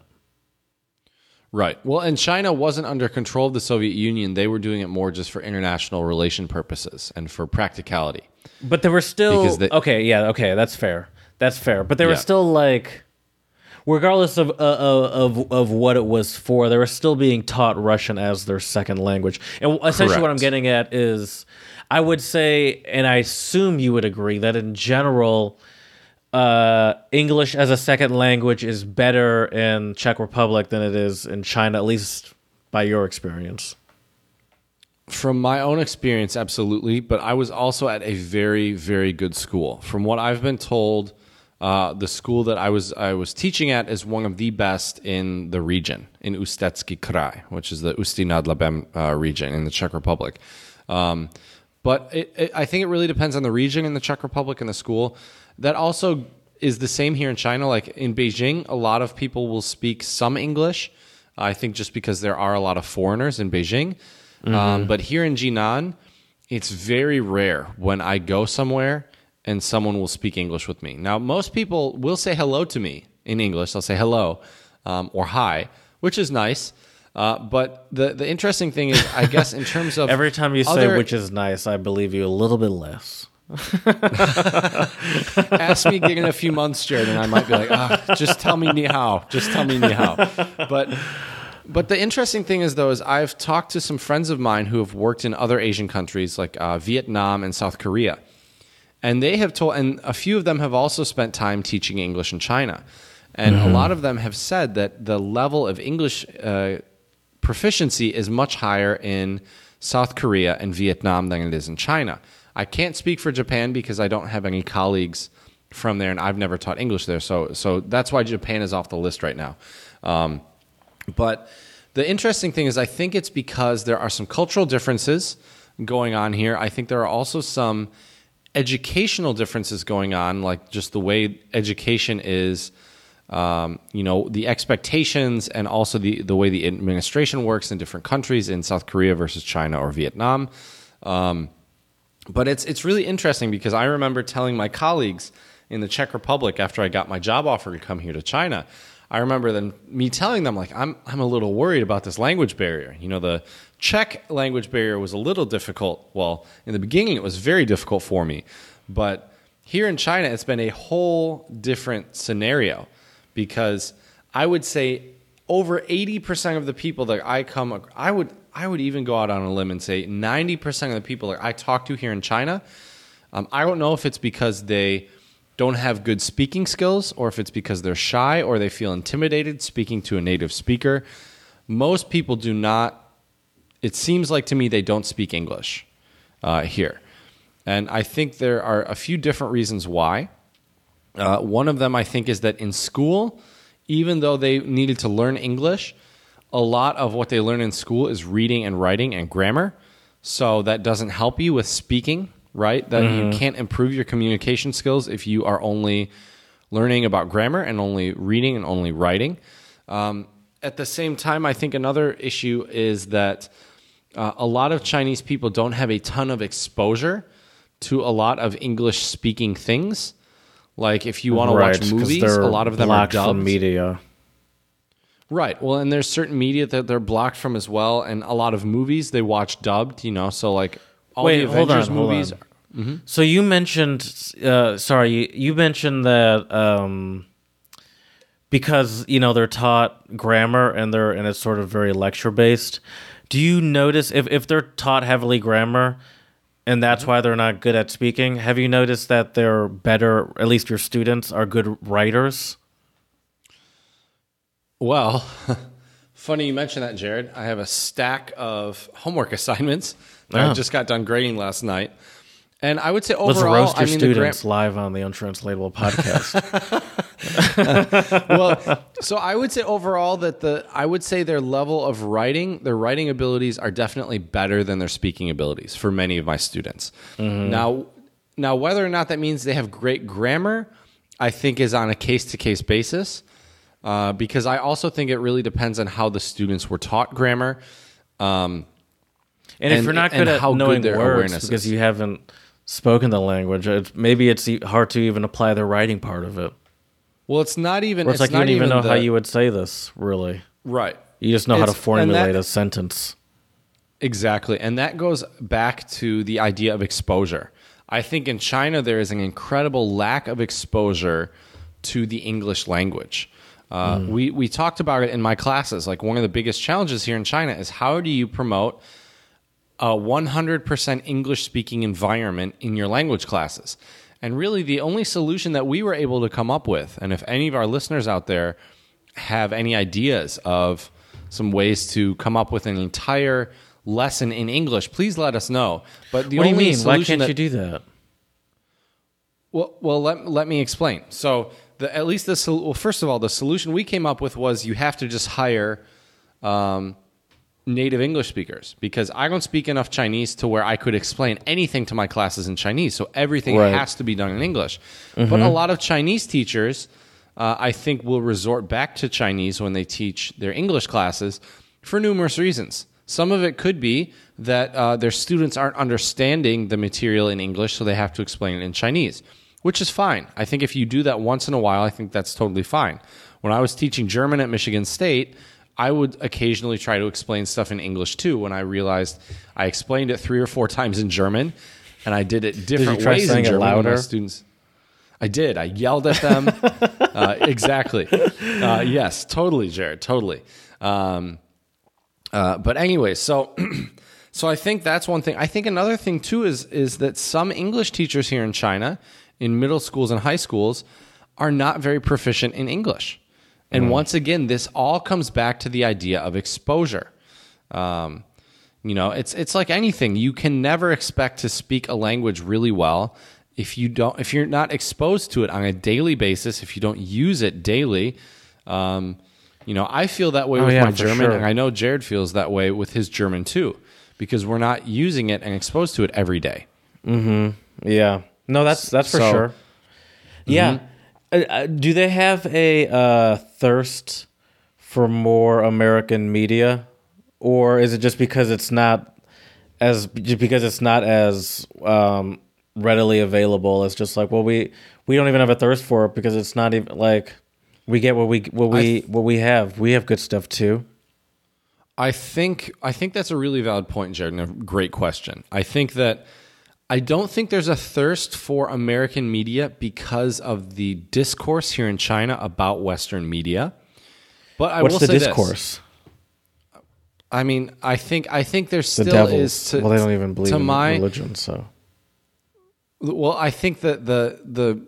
Right. Well, and China wasn't under control of the Soviet Union. They were doing it more just for international relation purposes and for practicality. But there were still they- okay, yeah, okay, that's fair, that's fair. But there Yeah. were still like, regardless of, uh, of of what it was for, they were still being taught Russian as their second language. And essentially, what I'm getting at is, I would say, and I assume you would agree that in general, uh, English as a second language is better in Czech Republic than it is in China, at least by your experience. From my own experience, absolutely. But I was also at a very, very good school. From what I've been told, uh, the school that I was I was teaching at is one of the best in the region in Ústecký Kraj, which is the Ústí nad Labem uh, region in the Czech Republic. Um, but it, it, I think it really depends on the region in the Czech Republic and the school. That also is the same here in China. Like in Beijing, a lot of people will speak some English. I think just because there are a lot of foreigners in Beijing. Um, but here in Jinan, it's very rare when I go somewhere and someone will speak English with me. Now, most people will say hello to me in English. They'll say hello um, or hi, which is nice. Uh, but the the interesting thing is, I guess, in terms of Every time you say which is nice, I believe you a little bit less. ask me again in a few months, Jared, and I might be like, ah, just tell me ni hao. Just tell me ni hao. But but the interesting thing is though is I've talked to some friends of mine who have worked in other Asian countries like uh, Vietnam and South Korea, and they have told, and a few of them have also spent time teaching English in China, and a lot of them have said that the level of English uh, proficiency is much higher in South Korea and Vietnam than it is in China. I can't speak for Japan because I don't have any colleagues from there, and I've never taught English there. So, so that's why Japan is off the list right now. Um, but the interesting thing is, I think it's because there are some cultural differences going on here. I think there are also some educational differences going on, like just the way education is um, you know, the expectations and also the the way the administration works in different countries in South Korea versus China or Vietnam. Um, but it's it's really interesting because I remember telling my colleagues in the Czech Republic after I got my job offer to come here to China. I remember then me telling them like I'm I'm a little worried about this language barrier. You know, the Czech language barrier was a little difficult. Well, in the beginning it was very difficult for me, but here in China it's been a whole different scenario because I would say over 80% of the people that I come I would I would even go out on a limb and say 90% of the people I talk to here in China um, I don't know if it's because they don't have good speaking skills or if it's because they're shy or they feel intimidated speaking to a native speaker. Most people do not, it seems like to me, they don't speak English uh, here. And I think there are a few different reasons why. Uh, one of them, I think, is that in school, even though they needed to learn English, a lot of what they learn in school is reading and writing and grammar. So that doesn't help you with speaking right? That you can't improve your communication skills if you are only learning about grammar and only reading and only writing. Um, at the same time, I think another issue is that uh, a lot of Chinese people don't have a ton of exposure to a lot of English speaking things. Like if you want to watch movies, a lot of them are dubbed. from media. Right. Well, and there's certain media that they're blocked from as well, and a lot of movies they watch dubbed. You know, so like all Wait, the hold Avengers on, hold movies. on. So you mentioned, uh, sorry, you, you mentioned that um, because you know they're taught grammar and they're and it's sort of very lecture based. Do you notice if if they're taught heavily grammar, and that's why they're not good at speaking? Have you noticed that they're better? At least your students are good writers. Well, funny you mention that, Jared. I have a stack of homework assignments. that I Oh. just got done grading last night, and I would say Let's overall, roast your I mean, students live on the untranslatable podcast. well, so I would say overall that the I would say their level of writing, their writing abilities are definitely better than their speaking abilities for many of my students. Mm-hmm. Now, now whether or not that means they have great grammar, I think is on a case to case basis. Uh, because I also think it really depends on how the students were taught grammar. Um, And, if you're not good at good knowing their words awareness because is. you haven't spoken the language, it's, maybe it's hard to even apply the writing part of it. well, it's not even. Or it's, like you don't even know how you would say this, really. right. You just know how to It's- and that- formulate a sentence. Exactly. And that goes back to the idea of exposure. I think in China, there is an incredible lack of exposure to the English language. Uh, we, we talked about it in my classes. Like, one of the biggest challenges here in China is how do you promote a 100% English speaking environment in your language classes? And really, the only solution that we were able to come up with, and if any of our listeners out there have any ideas of some ways to come up with an entire lesson in English, please let us know. But the What do you mean? Why can't that, you do that? well, well, let, let me explain. So, the, at least the sol- well, first of all, the solution we came up with was you have to just hire um, native English speakers because I don't speak enough Chinese to where I could explain anything to my classes in Chinese. So everything Right. has to be done in English. But a lot of Chinese teachers, uh, I think, will resort back to Chinese when they teach their English classes for numerous reasons. Some of it could be that uh, their students aren't understanding the material in English, so they have to explain it in Chinese, which is fine. I think if you do that once in a while, I think that's totally fine. When I was teaching German at Michigan State, I would occasionally try to explain stuff in English too when I realized I explained it three or four times in German and I did it different try ways in German my louder? students. I did. I yelled at them. uh, exactly. Uh, yes, totally, Jared. Totally. Um, uh, but anyway, so so I think that's one thing. I think another thing too is is that some English teachers here in China, in middle schools and high schools, are not very proficient in English. And once again, this all comes back to the idea of exposure. Um, you know, it's it's like anything. You can never expect to speak a language really well if you don't if you're not exposed to it on a daily basis. If you don't use it daily. Um, you know, I feel that way Oh, with yeah, my German, sure. and I know Jared feels that way with his German too, because we're not using it and exposed to it every day. Hmm. Yeah. No, that's that's for So- sure. Yeah. Uh, uh, do they have a uh, thirst for more American media, or is it just because it's not as just because it's not as um, readily available? It's just like, well, we we don't even have a thirst for it because it's not even like we get what we what we th- what we have. We have good stuff too. I think I think that's a really valid point, Jared, and a great question. I think that I don't think there's a thirst for American media because of the discourse here in China about Western media. But I What's will the say this. discourse? I mean, I think I think there The still devils. is to well, they don't even believe to in my religion, so Well, I think that the the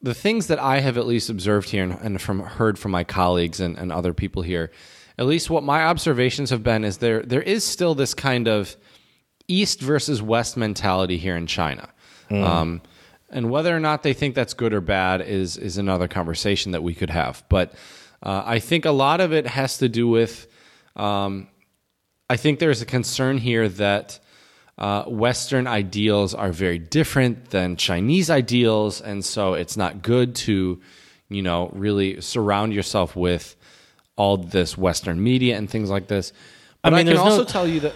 the things that I have at least observed here and, and from heard from my colleagues and, and other people here, at least what my observations have been is there there is still this kind of East versus West mentality here in China. Um, and whether or not they think that's good or bad is is another conversation that we could have. But uh, I think a lot of it has to do with um, I think there's a concern here that uh, Western ideals are very different than Chinese ideals, and so it's not good to, you know, really surround yourself with all this Western media and things like this. But I, mean, can there's no- also tell you that.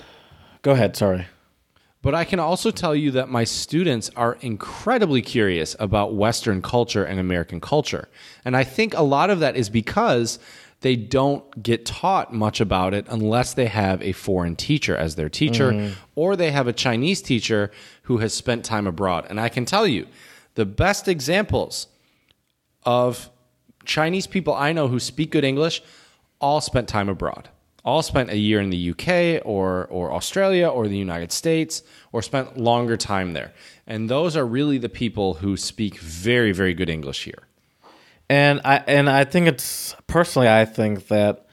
go ahead. Sorry. But I can also tell you that my students are incredibly curious about Western culture and American culture. And I think a lot of that is because they don't get taught much about it unless they have a foreign teacher as their teacher mm-hmm. or they have a Chinese teacher who has spent time abroad. And I can tell you the best examples of Chinese people I know who speak good English all spent time abroad. All spent a year in the UK or or Australia or the United States or spent longer time there. And those are really the people who speak very very good English here. and I and I think it's personally I think that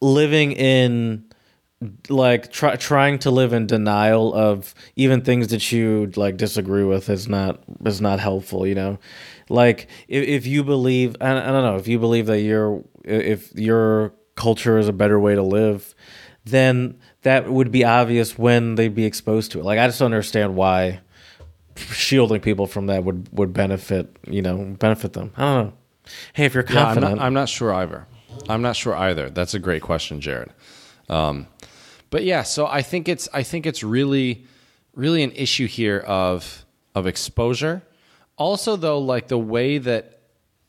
living in like try, trying to live in denial of even things that you like disagree with is not is not helpful you know like if, if you believe I, I don't know if you believe that you're if your culture is a better way to live then that would be obvious when they'd be exposed to it like i just don't understand why shielding people from that would would benefit you know benefit them i don't know hey if you're Yeah, I'm confident not, I'm not sure either. I'm not sure either. That's a great question, Jared. Um, but yeah, so I think it's I think it's really really an issue here of of exposure. Also, though, like the way that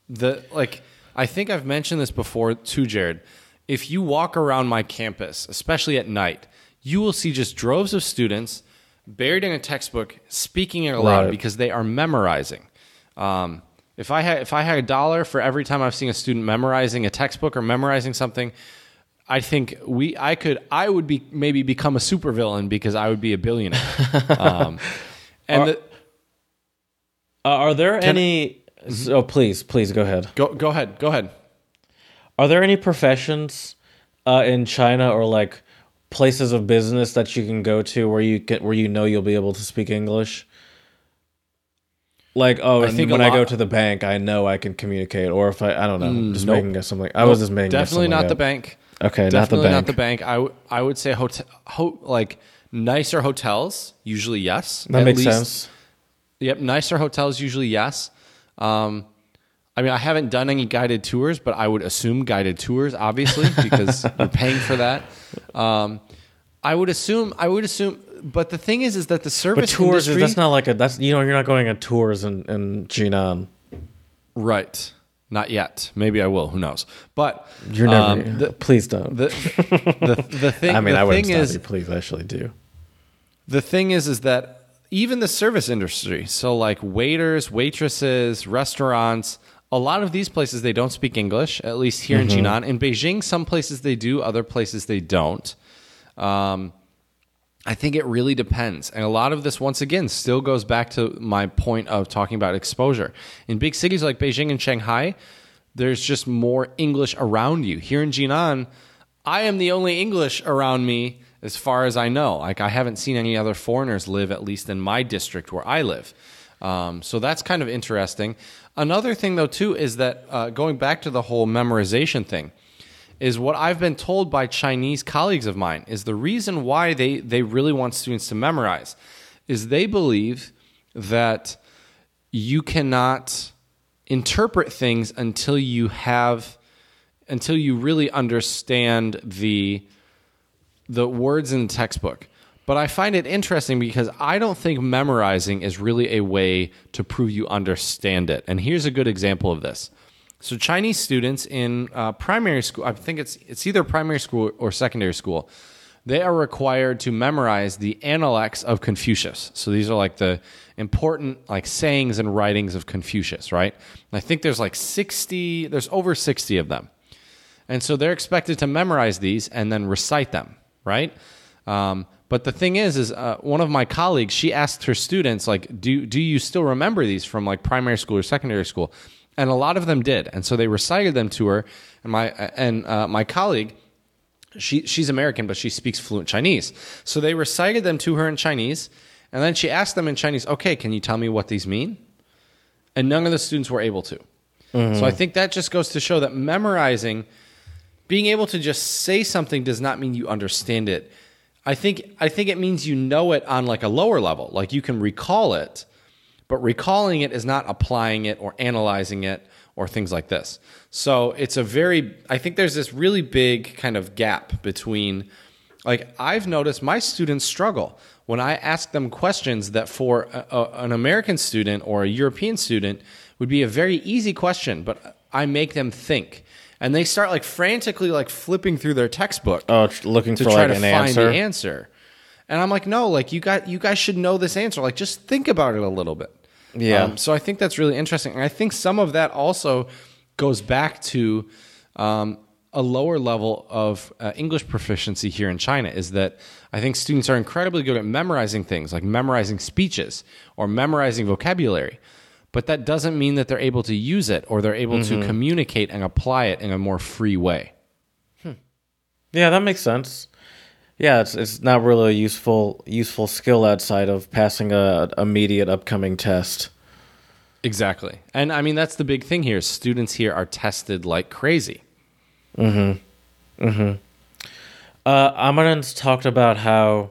the like I think I've mentioned this before too, Jared. If you walk around my campus, especially at night, you will see just droves of students buried in a textbook speaking it aloud Right. because they are memorizing. Um, if I had if I had a dollar for every time I've seen a student memorizing a textbook or memorizing something, I think we I could I would be maybe become a supervillain because I would be a billionaire. um, and the, Uh, are there any? Oh, please, please go ahead. go go ahead, go ahead. Are there any professions uh, in China or like places of business that you can go to where you get where you know you'll be able to speak English? Like, oh, I think when I go to the bank, I know I can communicate. Or if I, I don't know, just nope. making a something. I was just making a Definitely not the bank. Okay, Definitely not the bank. not the bank. I w- I would say hotel ho- like nicer hotels usually yes. That At makes least- sense. Yep, nicer hotels usually yes. Um, I mean, I haven't done any guided tours, but I would assume guided tours, obviously, because you're paying for that. Um, I would assume. I would assume. But the thing is, is that the But service tours, industry, that's not like a. That's you know, you're not going on tours in in Jinan. right. Not yet. Maybe I will. Who knows? But You're never. um, the, please don't. the, the the thing. I mean, the I stop is, you. Please, actually, do. the thing is is that even the service industry so like waiters waitresses restaurants a lot of these places they don't speak english at least here in jinan in beijing some places they do other places they don't um, i think it really depends and a lot of this once again still goes back to my point of talking about exposure in big cities like beijing and shanghai there's just more english around you here in jinan i am the only english around me as far as I know. Like I haven't seen any other foreigners live, at least in my district where I live. Um, so that's kind of interesting. Another thing, though, too, is that uh, going back to the whole memorization thing, is what I've been told by Chinese colleagues of mine is the reason why they they really want students to memorize is they believe that you cannot interpret things until you have until you really understand the the words in the textbook. But I find it interesting because I don't think memorizing is really a way to prove you understand it. And here's a good example of this. So Chinese students in uh, primary school, I think it's it's either primary school or secondary school, they are required to memorize the Analects of Confucius. So these are like the important like sayings and writings of Confucius, right? And I think there's like 60, there's over 60 of them. And so they're expected to memorize these and then recite them, right? Um, but the thing is, is uh, one of my colleagues, she asked her students, like, do, do you still remember these from like primary school or secondary school? And a lot of them did. And so they recited them to her. And my, and uh, my colleague, she, she's American, but she speaks fluent Chinese. So they recited them to her in Chinese. And then she asked them in Chinese, okay, can you tell me what these mean? And none of the students were able to. So I think that just goes to show that memorizing, being able to just say something does not mean you understand it. I think I think it means you know it on like a lower level. Like you can recall it, but recalling it is not applying it or analyzing it or things like this. So it's a very I think there's this really big kind of gap between like I've noticed my students struggle when I ask them questions that for a, a, an American student or a European student would be a very easy question, but I make them think. And they start like frantically like flipping through their textbook Oh, looking to for try like to an find answer. the answer. And I'm like, no, like you got you guys should know this answer. Like just think about it a little bit. Um, Yeah. so I think that's really interesting, and I think some of that also goes back to um, a lower level of uh, English proficiency here in China. Is that I think students are incredibly good at memorizing things, like memorizing speeches or memorizing vocabulary. But that doesn't mean that they're able to use it or they're able Mm-hmm. to communicate and apply it in a more free way. Yeah, that makes sense. Yeah, it's it's not really a useful useful skill outside of passing a immediate upcoming test. Exactly. And I mean, that's the big thing here. Students here are tested like crazy. Mhm. Mhm. Uh, Amaran's talked about how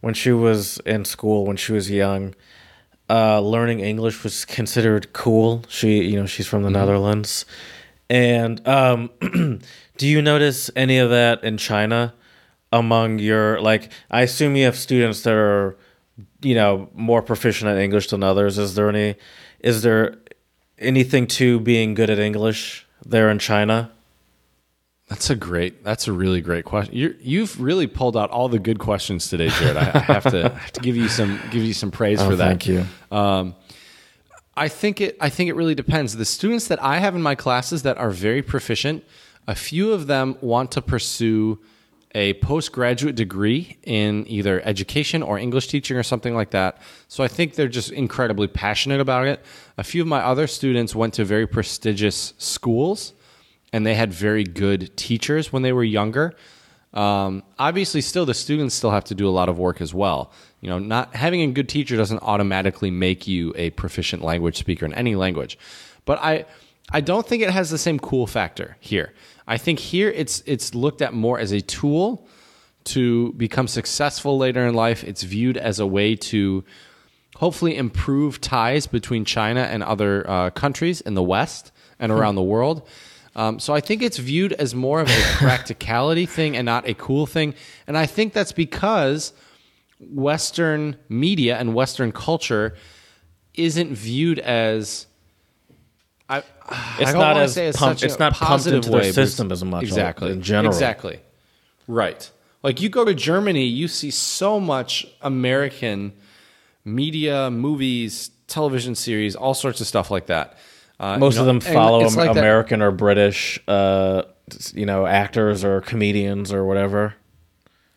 when she was in school, when she was young, uh, learning English was considered cool. She, you know, she's from the Netherlands, and um, do you notice any of that in China among your like? I assume you have students that are, you know, more proficient at English than others. Is there any? Is there anything to being good at English there in China? That's a great. That's a really great question. you you've really pulled out all the good questions today, Jared. I, I have to I have to give you some give you some praise for oh, that. thank you. Um, I think it. I think it really depends. The students that I have in my classes that are very proficient, a few of them want to pursue a postgraduate degree in either education or English teaching or something like that. So I think they're just incredibly passionate about it. A few of my other students went to very prestigious schools, and they had very good teachers when they were younger. Um, obviously, still the students still have to do a lot of work as well. You know, not having a good teacher doesn't automatically make you a proficient language speaker in any language. But I, I don't think it has the same cool factor here. I think here it's it's looked at more as a tool to become successful later in life. It's viewed as a way to hopefully improve ties between China and other uh, countries in the West and around the world. Um, so I think it's viewed as more of a practicality thing and not a cool thing. And I think that's because Western media and Western culture isn't viewed as. I, I It's don't not as say it's pumped- it's a not pumped into way, system as much, Exactly. in general. Exactly. Right. Like you go to Germany, you see so much American media, movies, television series, all sorts of stuff like that. Uh, Most you of them follow like that- American or British, uh, you know, actors or comedians or whatever.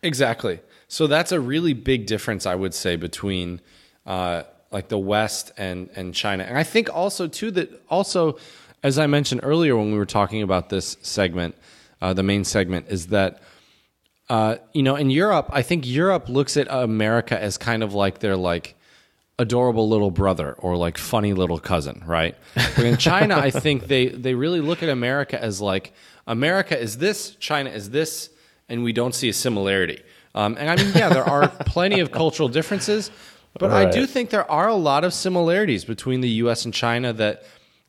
Exactly. So that's a really big difference, I would say, between uh, like the West and and China. And I think also too that also, as I mentioned earlier when we were talking about this segment, uh, the main segment is that. Uh, you know, in Europe, I think Europe looks at America as kind of like they're like adorable little brother or like funny little cousin, right? But in China, I think they they really look at America as like America is this, China is this, and we don't see a similarity. Um, and I mean, yeah, there are plenty of cultural differences, but I do think there are a lot of similarities between the U.S. and China that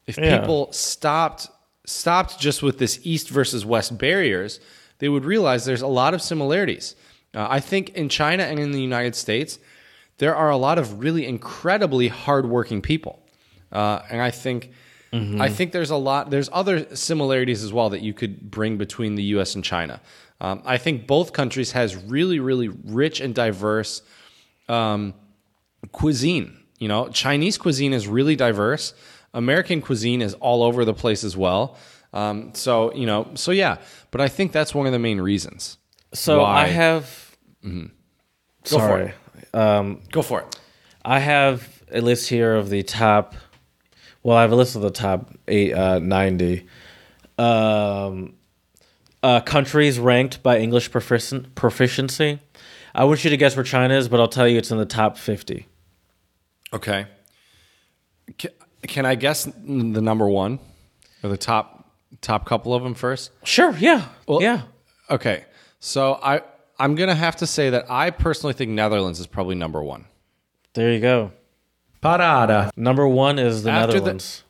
if Yeah. people stopped stopped just with this east versus west barriers, they would realize there's a lot of similarities. Uh, I think in China and in the United States, there are a lot of really incredibly hardworking people, uh, and I think. I think there's a lot. There's other similarities as well that you could bring between the U.S. and China. Um, I think both countries has really, really rich and diverse um, cuisine. You know, Chinese cuisine is really diverse. American cuisine is all over the place as well. Um, so you know, so yeah. But I think that's one of the main reasons. So Why? I have. Go Sorry. It. Go for it. I have a list here of the top. Well, I have a list of the top eight, uh, 90 um, uh, countries ranked by English proficien- proficiency. I want you to guess where China is, but I'll tell you it's in the top 50. Okay. Can, can I guess the number one or the top top couple of them first? Sure, yeah. Well, yeah. Okay. So I I'm gonna have to say that I personally think Netherlands is probably number one. There you go. Parada. Number one is the After the- Netherlands.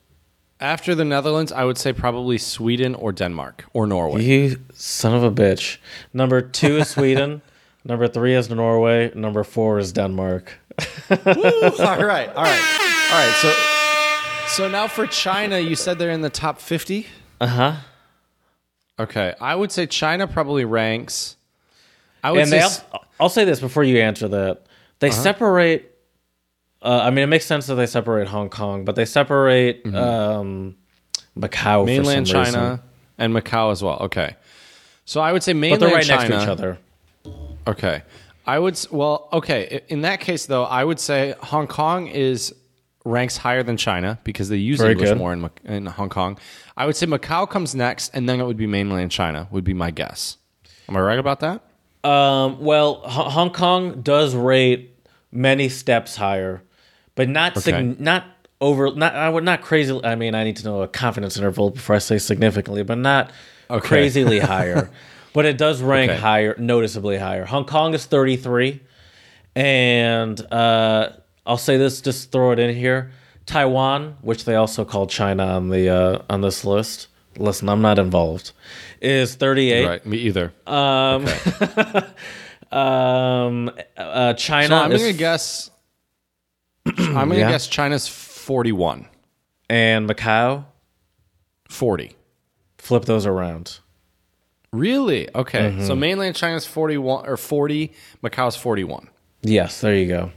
After the Netherlands, I would say probably Sweden or Denmark or Norway. You son of a bitch. Number two is Sweden. Number three is Norway. Number four is Denmark. all right, all right, all right. So, so now for China, you said they're in the top fifty. Uh huh. Okay, I would say China probably ranks. I would and say they s- al- I'll say this before you answer that they Uh-huh. separate uh, i mean it makes sense that they separate hong kong but they separate Mm-hmm. um, macau mainland China reason. and Macau as well. Okay, so I would say mainland China. but they're right China. next to each other Okay, I would. Well, okay. In that case, though, I would say Hong Kong is ranks higher than China because they use Very English good. more in, in Hong Kong. I would say Macau comes next, and then it would be mainland China. Would be my guess. Am I right about that? Um, well H- hong kong does rate many steps higher but not sig- not over not i would not crazy i mean i need to know a confidence interval before i say significantly but not Okay. crazily higher. But it does rank Okay. higher noticeably higher. Hong kong is 33 and uh, i'll say this just throw it in here. Taiwan which they also call china on the uh, on this list listen i'm not involved is 38 Right. Me either. um, um, uh, China. so I'm is- gonna guess. I'm gonna Yeah. guess China's 41, and Macau. 40. Flip those around. Really? Okay. Mm-hmm. So mainland China's 41 or 40. Macau's 41. Yes, there you go.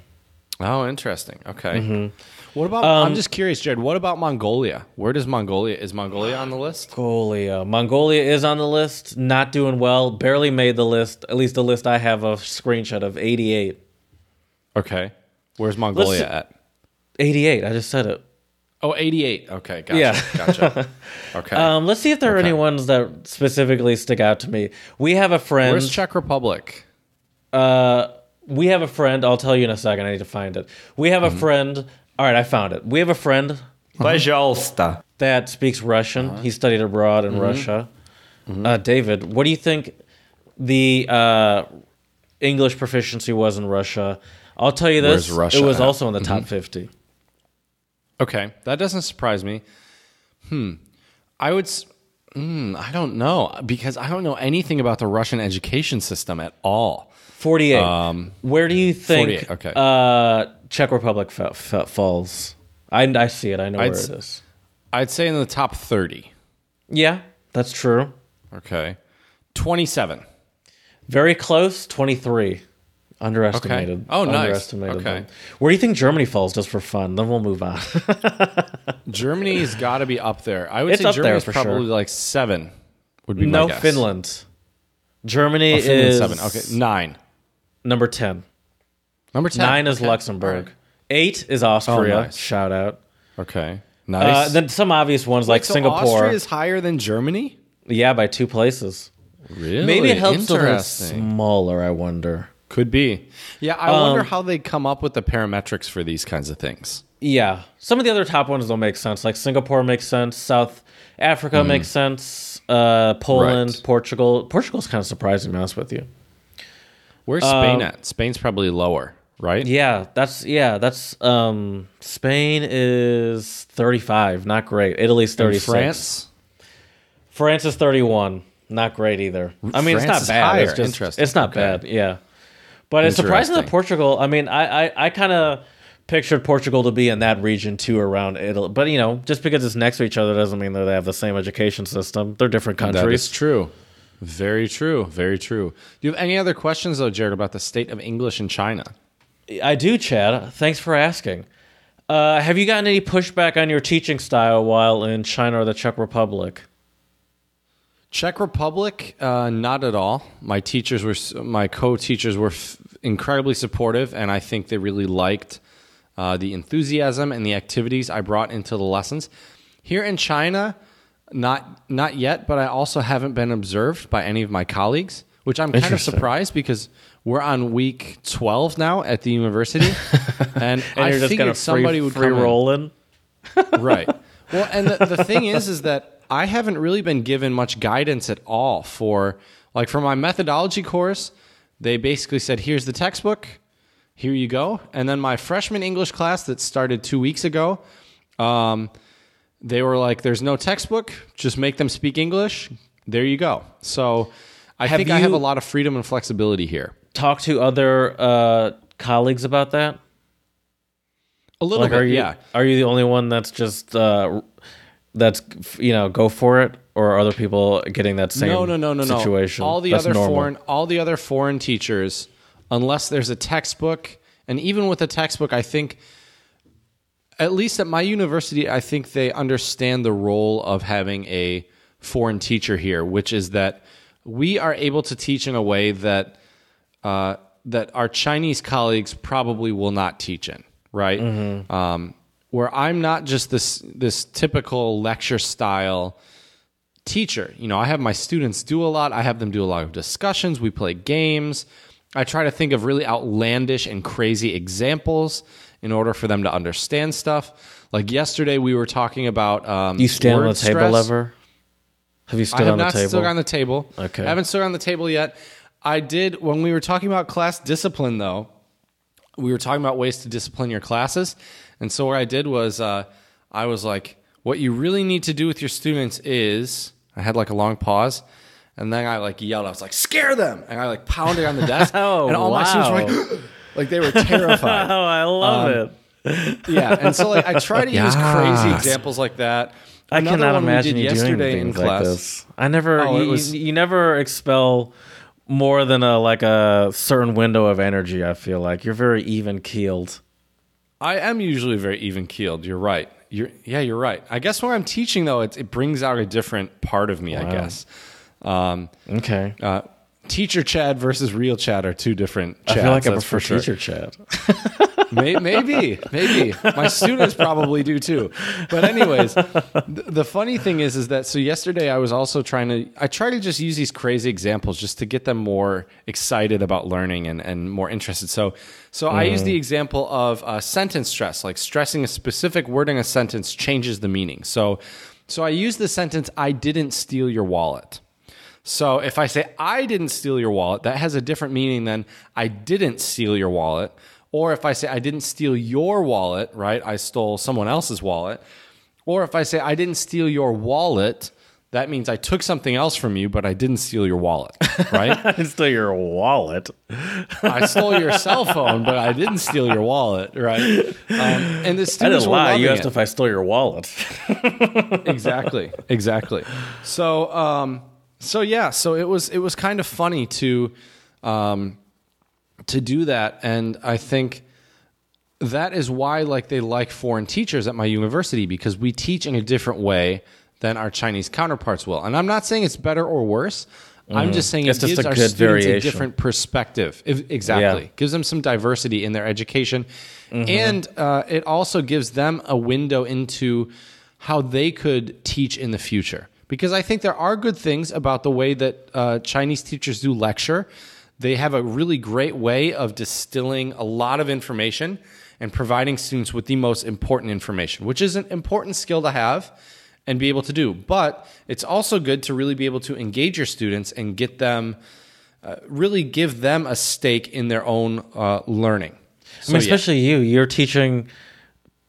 Oh, interesting. Okay. Mm-hmm. What about? Um, I'm just curious, Jared. What about Mongolia? Where does Mongolia? Is Mongolia on the list? Mongolia. Mongolia is on the list. Not doing well. Barely made the list. At least the list I have a screenshot of 88. Okay. Where's Mongolia Let's- at? 88. I just said it. Oh, 88. Okay. Gotcha. Yeah. Gotcha. Okay. Um, let's see if there are Okay. any ones that specifically stick out to me. We have a friend. Where's Czech Republic? Uh, we have a friend. I'll tell you in a second. I need to find it. We have a Mm-hmm. friend. All right, I found it. We have a friend Пожалуйста. that speaks Russian. Uh-huh. He studied abroad in Mm-hmm. Russia. Uh, David, what do you think the uh, English proficiency was in Russia? I'll tell you this. Where's Russia it was at? Mm-hmm. also in the top 50. Okay, that doesn't surprise me. Hmm. I would. s- Hmm, I don't know because I don't know anything about the Russian education system at all. 48. Um, Where do you think okay. uh, Czech Republic fa- fa- falls? I, I see it. I know I'd where it is. I'd say in the top 30. Yeah, that's true. Okay. 27. Very close. 23. Underestimated. Okay. Oh, nice. Underestimated Okay. them. Where do you think Germany falls just for fun? Then we'll move on. Germany's got to be up there. I would It's say Germany's probably sure. like seven. Would be no. Finland. Germany Oh, Finland is seven. Okay, nine. Number 10. Number ten. Nine is Okay. Luxembourg. Eight is Austria. Oh, nice. Shout out. Okay. Uh, Nice. then some obvious ones like so Singapore. Austria is higher than Germany. yeah, by two places. Really? Maybe it helps that it's smaller. I wonder. Could be. Yeah, I Um, wonder how they come up with the parametrics for these kinds of things. Yeah, some of the other top ones don't make sense. Like Singapore makes sense. South Africa makes sense. Uh, Poland. Right. Portugal. Portugal's kind of surprising, to be honest with you. Where's Spain Um, at? Spain's probably lower, right? Yeah, that's yeah, that's um Spain is 35, not great. Italy's And France. France is 31, not great either. I mean, France it's not bad. higher. It's just Interesting. it's not Okay. bad. Yeah. But it's surprising that Portugal, I mean, I I, I kind of pictured Portugal to be in that region too around Italy. But, you know, just because it's next to each other doesn't mean that they have the same education system. They're different That is countries. true. Very true. Very true. Do you have any other questions, though, Jared, about the state of English in China? I do, Chad. Thanks for asking. Uh, have you gotten any pushback on your teaching style while in China or the Czech Republic? Czech Republic, uh, not at all. My teachers were, my co-teachers were f- incredibly supportive, and I think they really liked uh, the enthusiasm and the activities I brought into the lessons. Here in China, not not yet, but I also haven't been observed by any of my colleagues, which I'm kind of surprised because we're on week 12 now at the university, and, And I just figured free, somebody would free come in rolling. right. Well, and the, the thing is, is that I haven't really been given much guidance at all for, like, for my methodology course. They basically said, "Here's the textbook, here you go." And then my freshman English class that started two weeks ago, um, they were like, "There's no textbook, just make them speak English." There you go. So, I Have think I have a lot of freedom and flexibility here. Talk to other uh, colleagues about that. A little Like, bit, are you yeah. are you the only one that's just uh, that's you know go for it, or are other people getting that same no, no, no, no, situation? no. All the That's other normal. foreign, all the other foreign teachers, unless there's a textbook, and even with a textbook, I think, at least at my university, I think they understand the role of having a foreign teacher here, which is that we are able to teach in a way that uh, that our Chinese colleagues probably will not teach in, right? Um, where I'm not just this this typical lecture style teacher. You know, I have my students do a lot. I have them do a lot of discussions. We play games. I try to think of really outlandish and crazy examples in order for them to understand stuff. Like yesterday, we were talking about um, You stand on the table ever? Have you I stood have on the not table? stood on the table. Okay. I haven't stood on the table yet. I did when we were talking about class discipline, though. We were talking about ways to discipline your classes, and so what I did was uh, I was like, "What you really need to do with your students is." I had like a long pause, and then I like yelled. I was like, "Scare them!" And I like pounded on the desk, Oh, and all my students were like, like they were terrified. oh, I love Um, it. yeah, and so like I try to use crazy examples like that. I Another cannot one imagine you doing yesterday in things like class. this. I never. Oh, you, was- you never expel more than a like a certain window of energy. I feel like you're very even keeled. I am usually very even keeled. You're right. You're yeah, you're right. I guess when I'm teaching though, it, it brings out a different part of me. I guess. Um, Okay. uh, teacher Chad versus real Chad are two different. I feel like I prefer sure. teacher Chad. May- maybe, maybe my students probably do too. But anyways, the, funny thing is, is that so yesterday I was also trying to. I try to just use these crazy examples just to get them more excited about learning and, and more interested. So, so I use the example of uh, sentence stress, like stressing a specific word in a sentence changes the meaning. So, so I use the sentence, "I didn't steal your wallet." So if I say I didn't steal your wallet, that has a different meaning than I didn't steal your wallet. Or if I say I didn't steal your wallet, right? I stole someone else's wallet. Or if I say I didn't steal your wallet, that means I took something else from you, but I didn't steal your wallet, right? it's still your wallet. I stole your cell phone, but I didn't steal your wallet, right? Um, and the I students didn't were lie. You asked it. if I stole your wallet. exactly exactly so um so yeah so it was it was kind of funny to um to do that and i think that is why like they like foreign teachers at my university because we teach in a different way than our chinese counterparts will. And i'm not saying it's better or worse. I'm just saying It's it just gives a our students a different perspective. If- exactly. Yeah. gives them some diversity in their education. Mm-hmm. and uh, it also gives them a window into how they could teach in the future because i think there are good things about the way that uh, chinese teachers do lecture they have a really great way of distilling a lot of information and providing students with the most important information which is an important skill to have and be able to do but it's also good to really be able to engage your students and get them really give them a stake in their own uh, learning. I mean, especially you. You're teaching.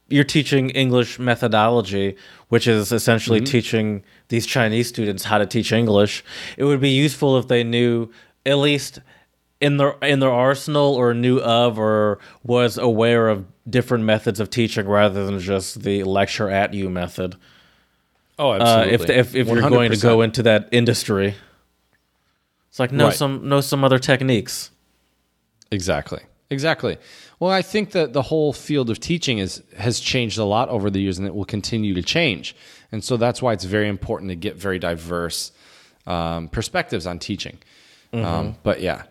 You're teaching English methodology, which is essentially teaching these Chinese students how to teach English. It would be useful if they knew at least in their in their arsenal or knew of or was aware of different methods of teaching rather than just the lecture at you method. oh, Uh, absolutely. if if if you're going to go into that industry, it's like know Right. some know some other techniques. Exactly. Exactly. Well, I think that the whole field of teaching is has changed a lot over the years, and it will continue to change. And so that's why it's very important to get very diverse um, perspectives on teaching. Um, but yeah.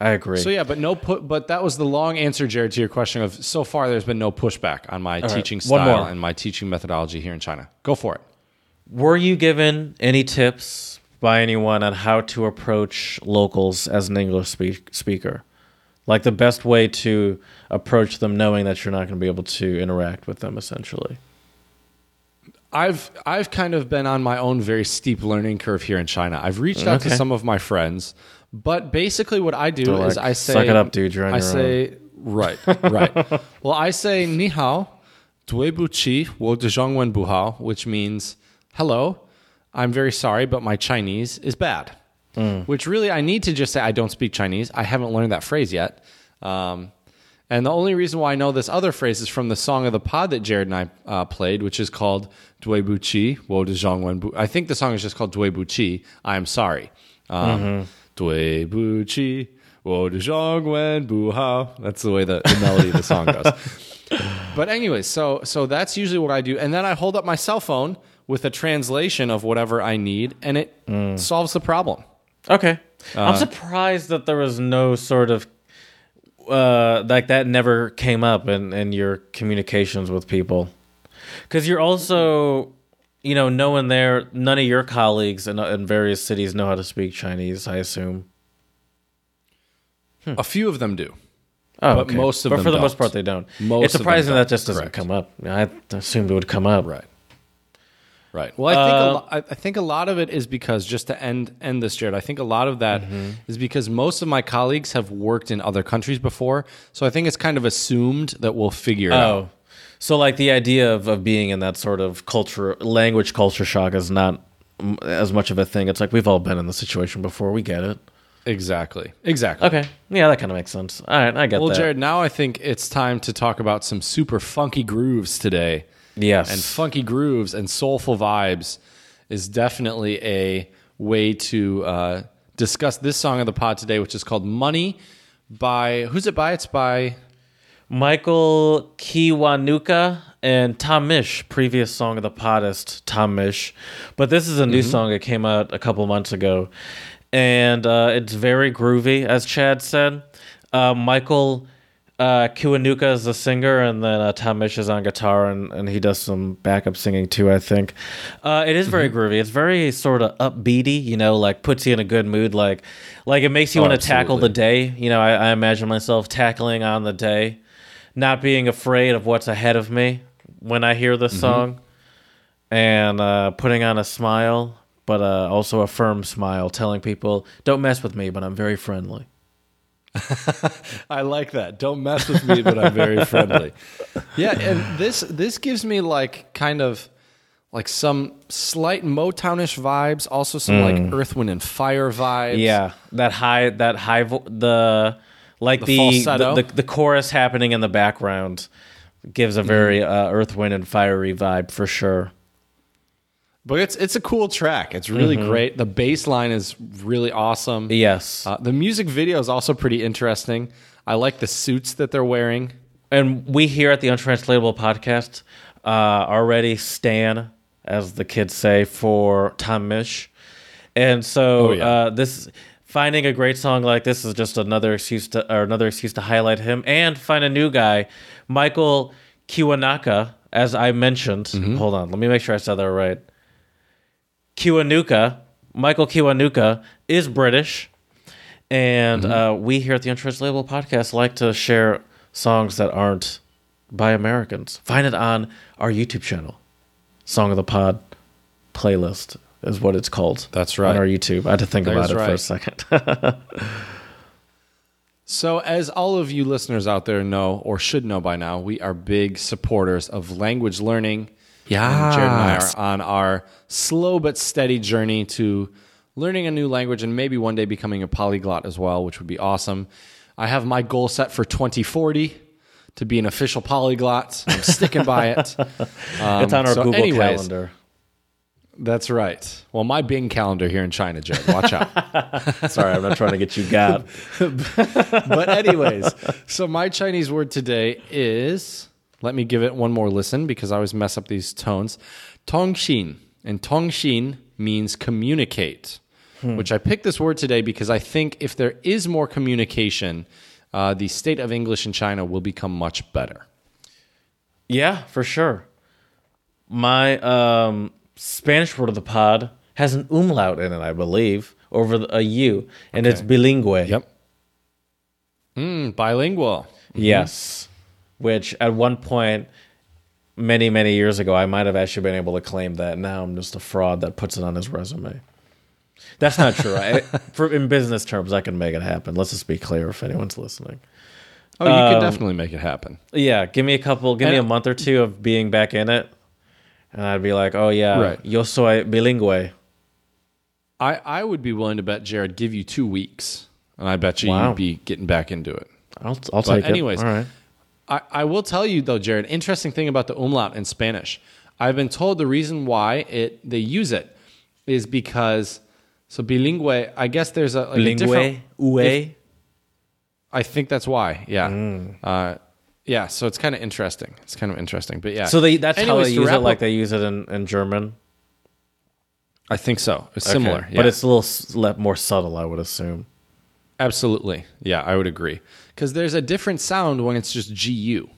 I agree. So yeah, but no put. But that was the long answer, Jared, to your question of so far. There's been no pushback on my right, teaching one style and my teaching methodology here in China. Go for it. Were you given any tips by anyone on how to approach locals as an English speak- speaker? Like the best way to approach them knowing that you're not going to be able to interact with them essentially. I've I've kind of been on my own very steep learning curve here in China. I've reached out to some of my friends, but basically what I do They're is like, I say "Suck it up, dude, you're on I your say right, right. well, I say ni hao, dui bu qi, wo de zhong wen bu hao, which means hello. I'm very sorry, but my Chinese is bad. Mm. Which really I need to just say I don't speak Chinese. I haven't learned that phrase yet. Um, and the only reason why I know this other phrase is from the song of the pod that Jared and I uh, played, which is called Dui Bu Qi, Wo De Zhong Wen Bu. I think the song is just called Dui Bu Qi, I am sorry. Um, Dui Bu Qi, Wo De Zhong Wen Bu Hao. That's the way the, the melody of the song goes. But anyways, so so that's usually what I do, and then I hold up my cell phone with a translation of whatever I need, and it solves the problem. Okay. I'm surprised that there was no sort of uh like that never came up in in your communications with people. Cuz you're also you know, no one there, none of your colleagues in, in various cities know how to speak Chinese, I assume. A few of them do. Oh, But most of but them for the most don't. part, they don't. Most it's of them surprising that don't. just doesn't Correct. come up. I assumed it would come up. Right. Right. Well, I think a Uh, lo- I I think a lot of it is because just to end end this, Jared. I think a lot of that is Mm-hmm. because most of my colleagues have worked in other countries before, so I think it's kind of assumed that we'll figure it out. Oh, so like the idea of, of being in that sort of culture, language culture shock is not as much of a thing. It's like we've all been in the situation before. We get it. Exactly. Exactly. Okay, yeah, that kind of makes sense. All right, I get Well, that. Well, Jared, now I think it's time to talk about some super funky grooves today. Yes, And funky grooves and soulful vibes is definitely a way to uh, discuss this song of the pod today, which is called "Money" by who's it by? It's by Michael Kiwanuka and Tom Misch, previous song of the poddest, Tom Misch. But this is a new song that came out a couple months ago. And uh, it's very groovy, as Chad said. Uh, Michael uh, Kiwanuka is the singer, and then uh, Tom Misch is on guitar, and, and he does some backup singing too, I think. Uh, it is very groovy. It's very sort of upbeaty, you know, like puts you in a good mood. Like, like it makes you Oh, want to tackle the day. You know, I, I imagine myself tackling on the day not being afraid of what's ahead of me when I hear this song, and uh, putting on a smile, but uh, also a firm smile, telling people, "Don't mess with me, but I'm very friendly." I like that. Don't mess with me, but I'm very friendly. Yeah, and this this gives me like kind of like some slight Motownish vibes, also some like Earth, Wind, and Fire vibes. Yeah, that high, that high, vo- the like The the the, the the chorus happening in the background gives a very uh, Earth, Wind, and Fiery vibe for sure. But it's it's a cool track. It's really great. The bass line is really awesome. Yes, Uh, the music video is also pretty interesting. I like the suits that they're wearing. and we here at the Untranslatable podcast uh, already stan, as the kids say, for Tom Misch, and so Oh, yeah. uh, this finding a great song like this is just another excuse to or another excuse to highlight him and find a new guy, Michael Kiwanaka, as I mentioned. Mm-hmm. Hold on, let me make sure I said that right. Kiwanuka, Michael Kiwanuka is British. And Mm-hmm. uh, we here at the Untranslatable podcast like to share songs that aren't by Americans. Find it on our YouTube channel. Song of the Pod playlist is what it's called. That's right. On our YouTube. I had to think That about it for a second. So, as all of you listeners out there know or should know by now, we are big supporters of language learning. Yeah. Jared and I are on our slow but steady journey to learning a new language and maybe one day becoming a polyglot as well, which would be awesome. I have my goal set for 2040 to be an official polyglot. I'm sticking by it. Um, it's on our so Google anyways, Calendar. That's right. Well, my Bing calendar here in China, Jared. Watch out. Sorry, I'm not trying to get you got. but anyways, so my Chinese word today is let me give it one more listen because I always mess up these tones. Tongxin. And tongxin means communicate. Which I picked this word today because I think if there is more communication, uh, the state of English in China will become much better. Yeah, for sure. My um, Spanish word of the pod has an umlaut in it, I believe, over the, a U, and it's bilingue. Yep. Mm, bilingual. Yes. Which at one point, many, many years ago, I might have actually been able to claim that. Now I'm just a fraud that puts it on his resume. That's not true. I, for, in business terms, I can make it happen. Let's just be clear if anyone's listening. Oh, you could um, definitely make it happen. Yeah, give me a couple, give me a month or two of being back in it, and I'd be like, oh yeah, Right. yo soy bilingue. I, I would be willing to bet Jared give you two weeks, and I bet you Wow. you'd be getting back into it. I'll, I'll But take anyways, it. All right. I, I will tell you though, Jared. Interesting thing about the umlaut in Spanish. I've been told the reason why it they use it is because so bilingue. I guess there's a, like a different. Ue. I think that's why. Yeah. Uh, yeah. So it's kind of interesting. It's kind of interesting. But yeah. So they, that's how they use it, wrap like they use it in, in German. I think so. It's Okay. similar. but it's a little more subtle, I would assume. Absolutely. Yeah, I would agree. Because there's a different sound when it's just gu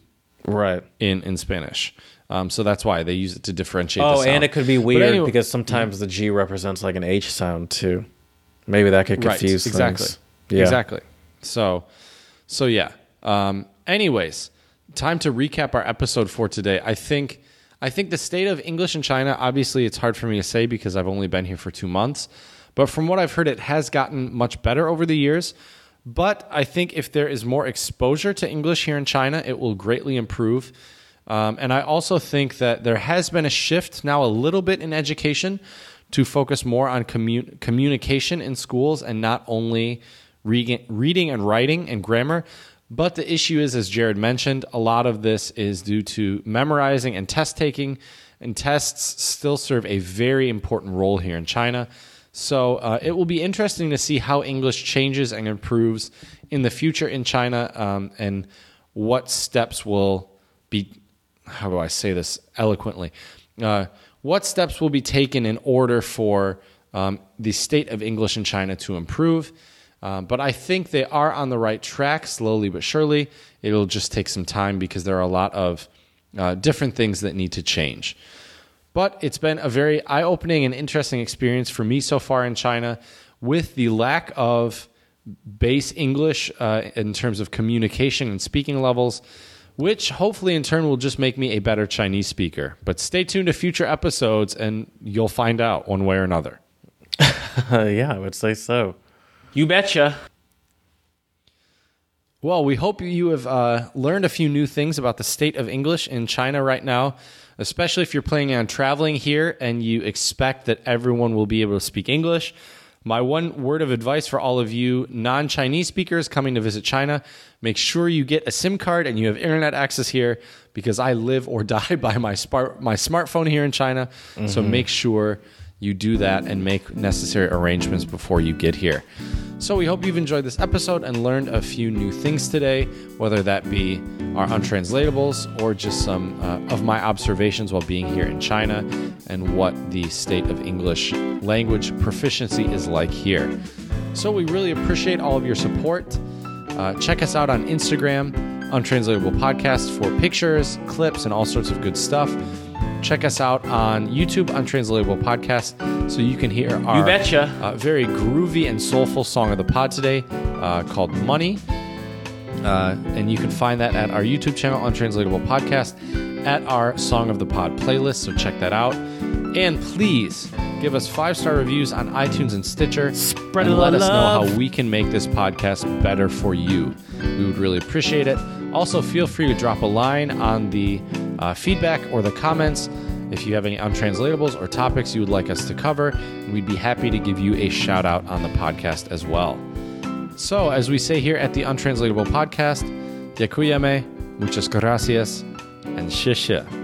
Right. in in Spanish. Um, so that's why they use it to differentiate. the Oh, and it could be weird anyway- because sometimes the G represents like an H sound too. Maybe that could confuse exactly things. Yeah. exactly so so yeah um anyways time to recap our episode for today i think i think the state of english in china obviously it's hard for me to say because i've only been here for two months but from what i've heard it has gotten much better over the years but i think if there is more exposure to english here in china it will greatly improve um, and I also think that there has been a shift now a little bit in education to focus more on commu- communication in schools and not only re- reading and writing and grammar. But the issue is, as Jared mentioned, a lot of this is due to memorizing and test taking, and tests still serve a very important role here in China. So uh, it will be interesting to see how English changes and improves in the future in China, um, and what steps will be how do I say this eloquently? Uh, what steps will be taken in order for um, the state of English in China to improve? Um, but I think they are on the right track, slowly but surely. It'll just take some time because there are a lot of uh, different things that need to change. But it's been a very eye opening and interesting experience for me so far in China with the lack of base English uh, in terms of communication and speaking levels, which hopefully in turn will just make me a better Chinese speaker. But stay tuned to future episodes and you'll find out one way or another. yeah, I would say so. You betcha. Well, we hope you have uh, learned a few new things about the state of English in China right now, especially if you're planning on traveling here and you expect that everyone will be able to speak English. My one word of advice for all of you non Chinese speakers coming to visit China make sure you get a SIM card and you have internet access here because I live or die by my, smart, my smartphone here in China. So mm-hmm. make sure you do that and make necessary arrangements before you get here. So we hope you've enjoyed this episode and learned a few new things today, whether that be our untranslatables or just some uh, of my observations while being here in China and what the state of English language proficiency is like here. So we really appreciate all of your support. Uh, check us out on Instagram, Untranslatable Podcast, for pictures, clips, and all sorts of good stuff. Check us out on YouTube, Untranslatable Podcast, so you can hear our You betcha. uh, very groovy and soulful song of the pod today uh, called Money. Uh, and you can find that at our YouTube channel, Untranslatable Podcast, at our Song of the Pod playlist. So check that out. And please Give us five star reviews on iTunes and Stitcher. Spread and let us know how we can make this podcast better for you. We would really appreciate it. Also, feel free to drop a line on the uh, feedback or the comments if you have any untranslatables or topics you would like us to cover. We'd be happy to give you a shout out on the podcast as well. So, as we say here at the Untranslatable Podcast, Dziękujemy, muchas gracias, and xie xie.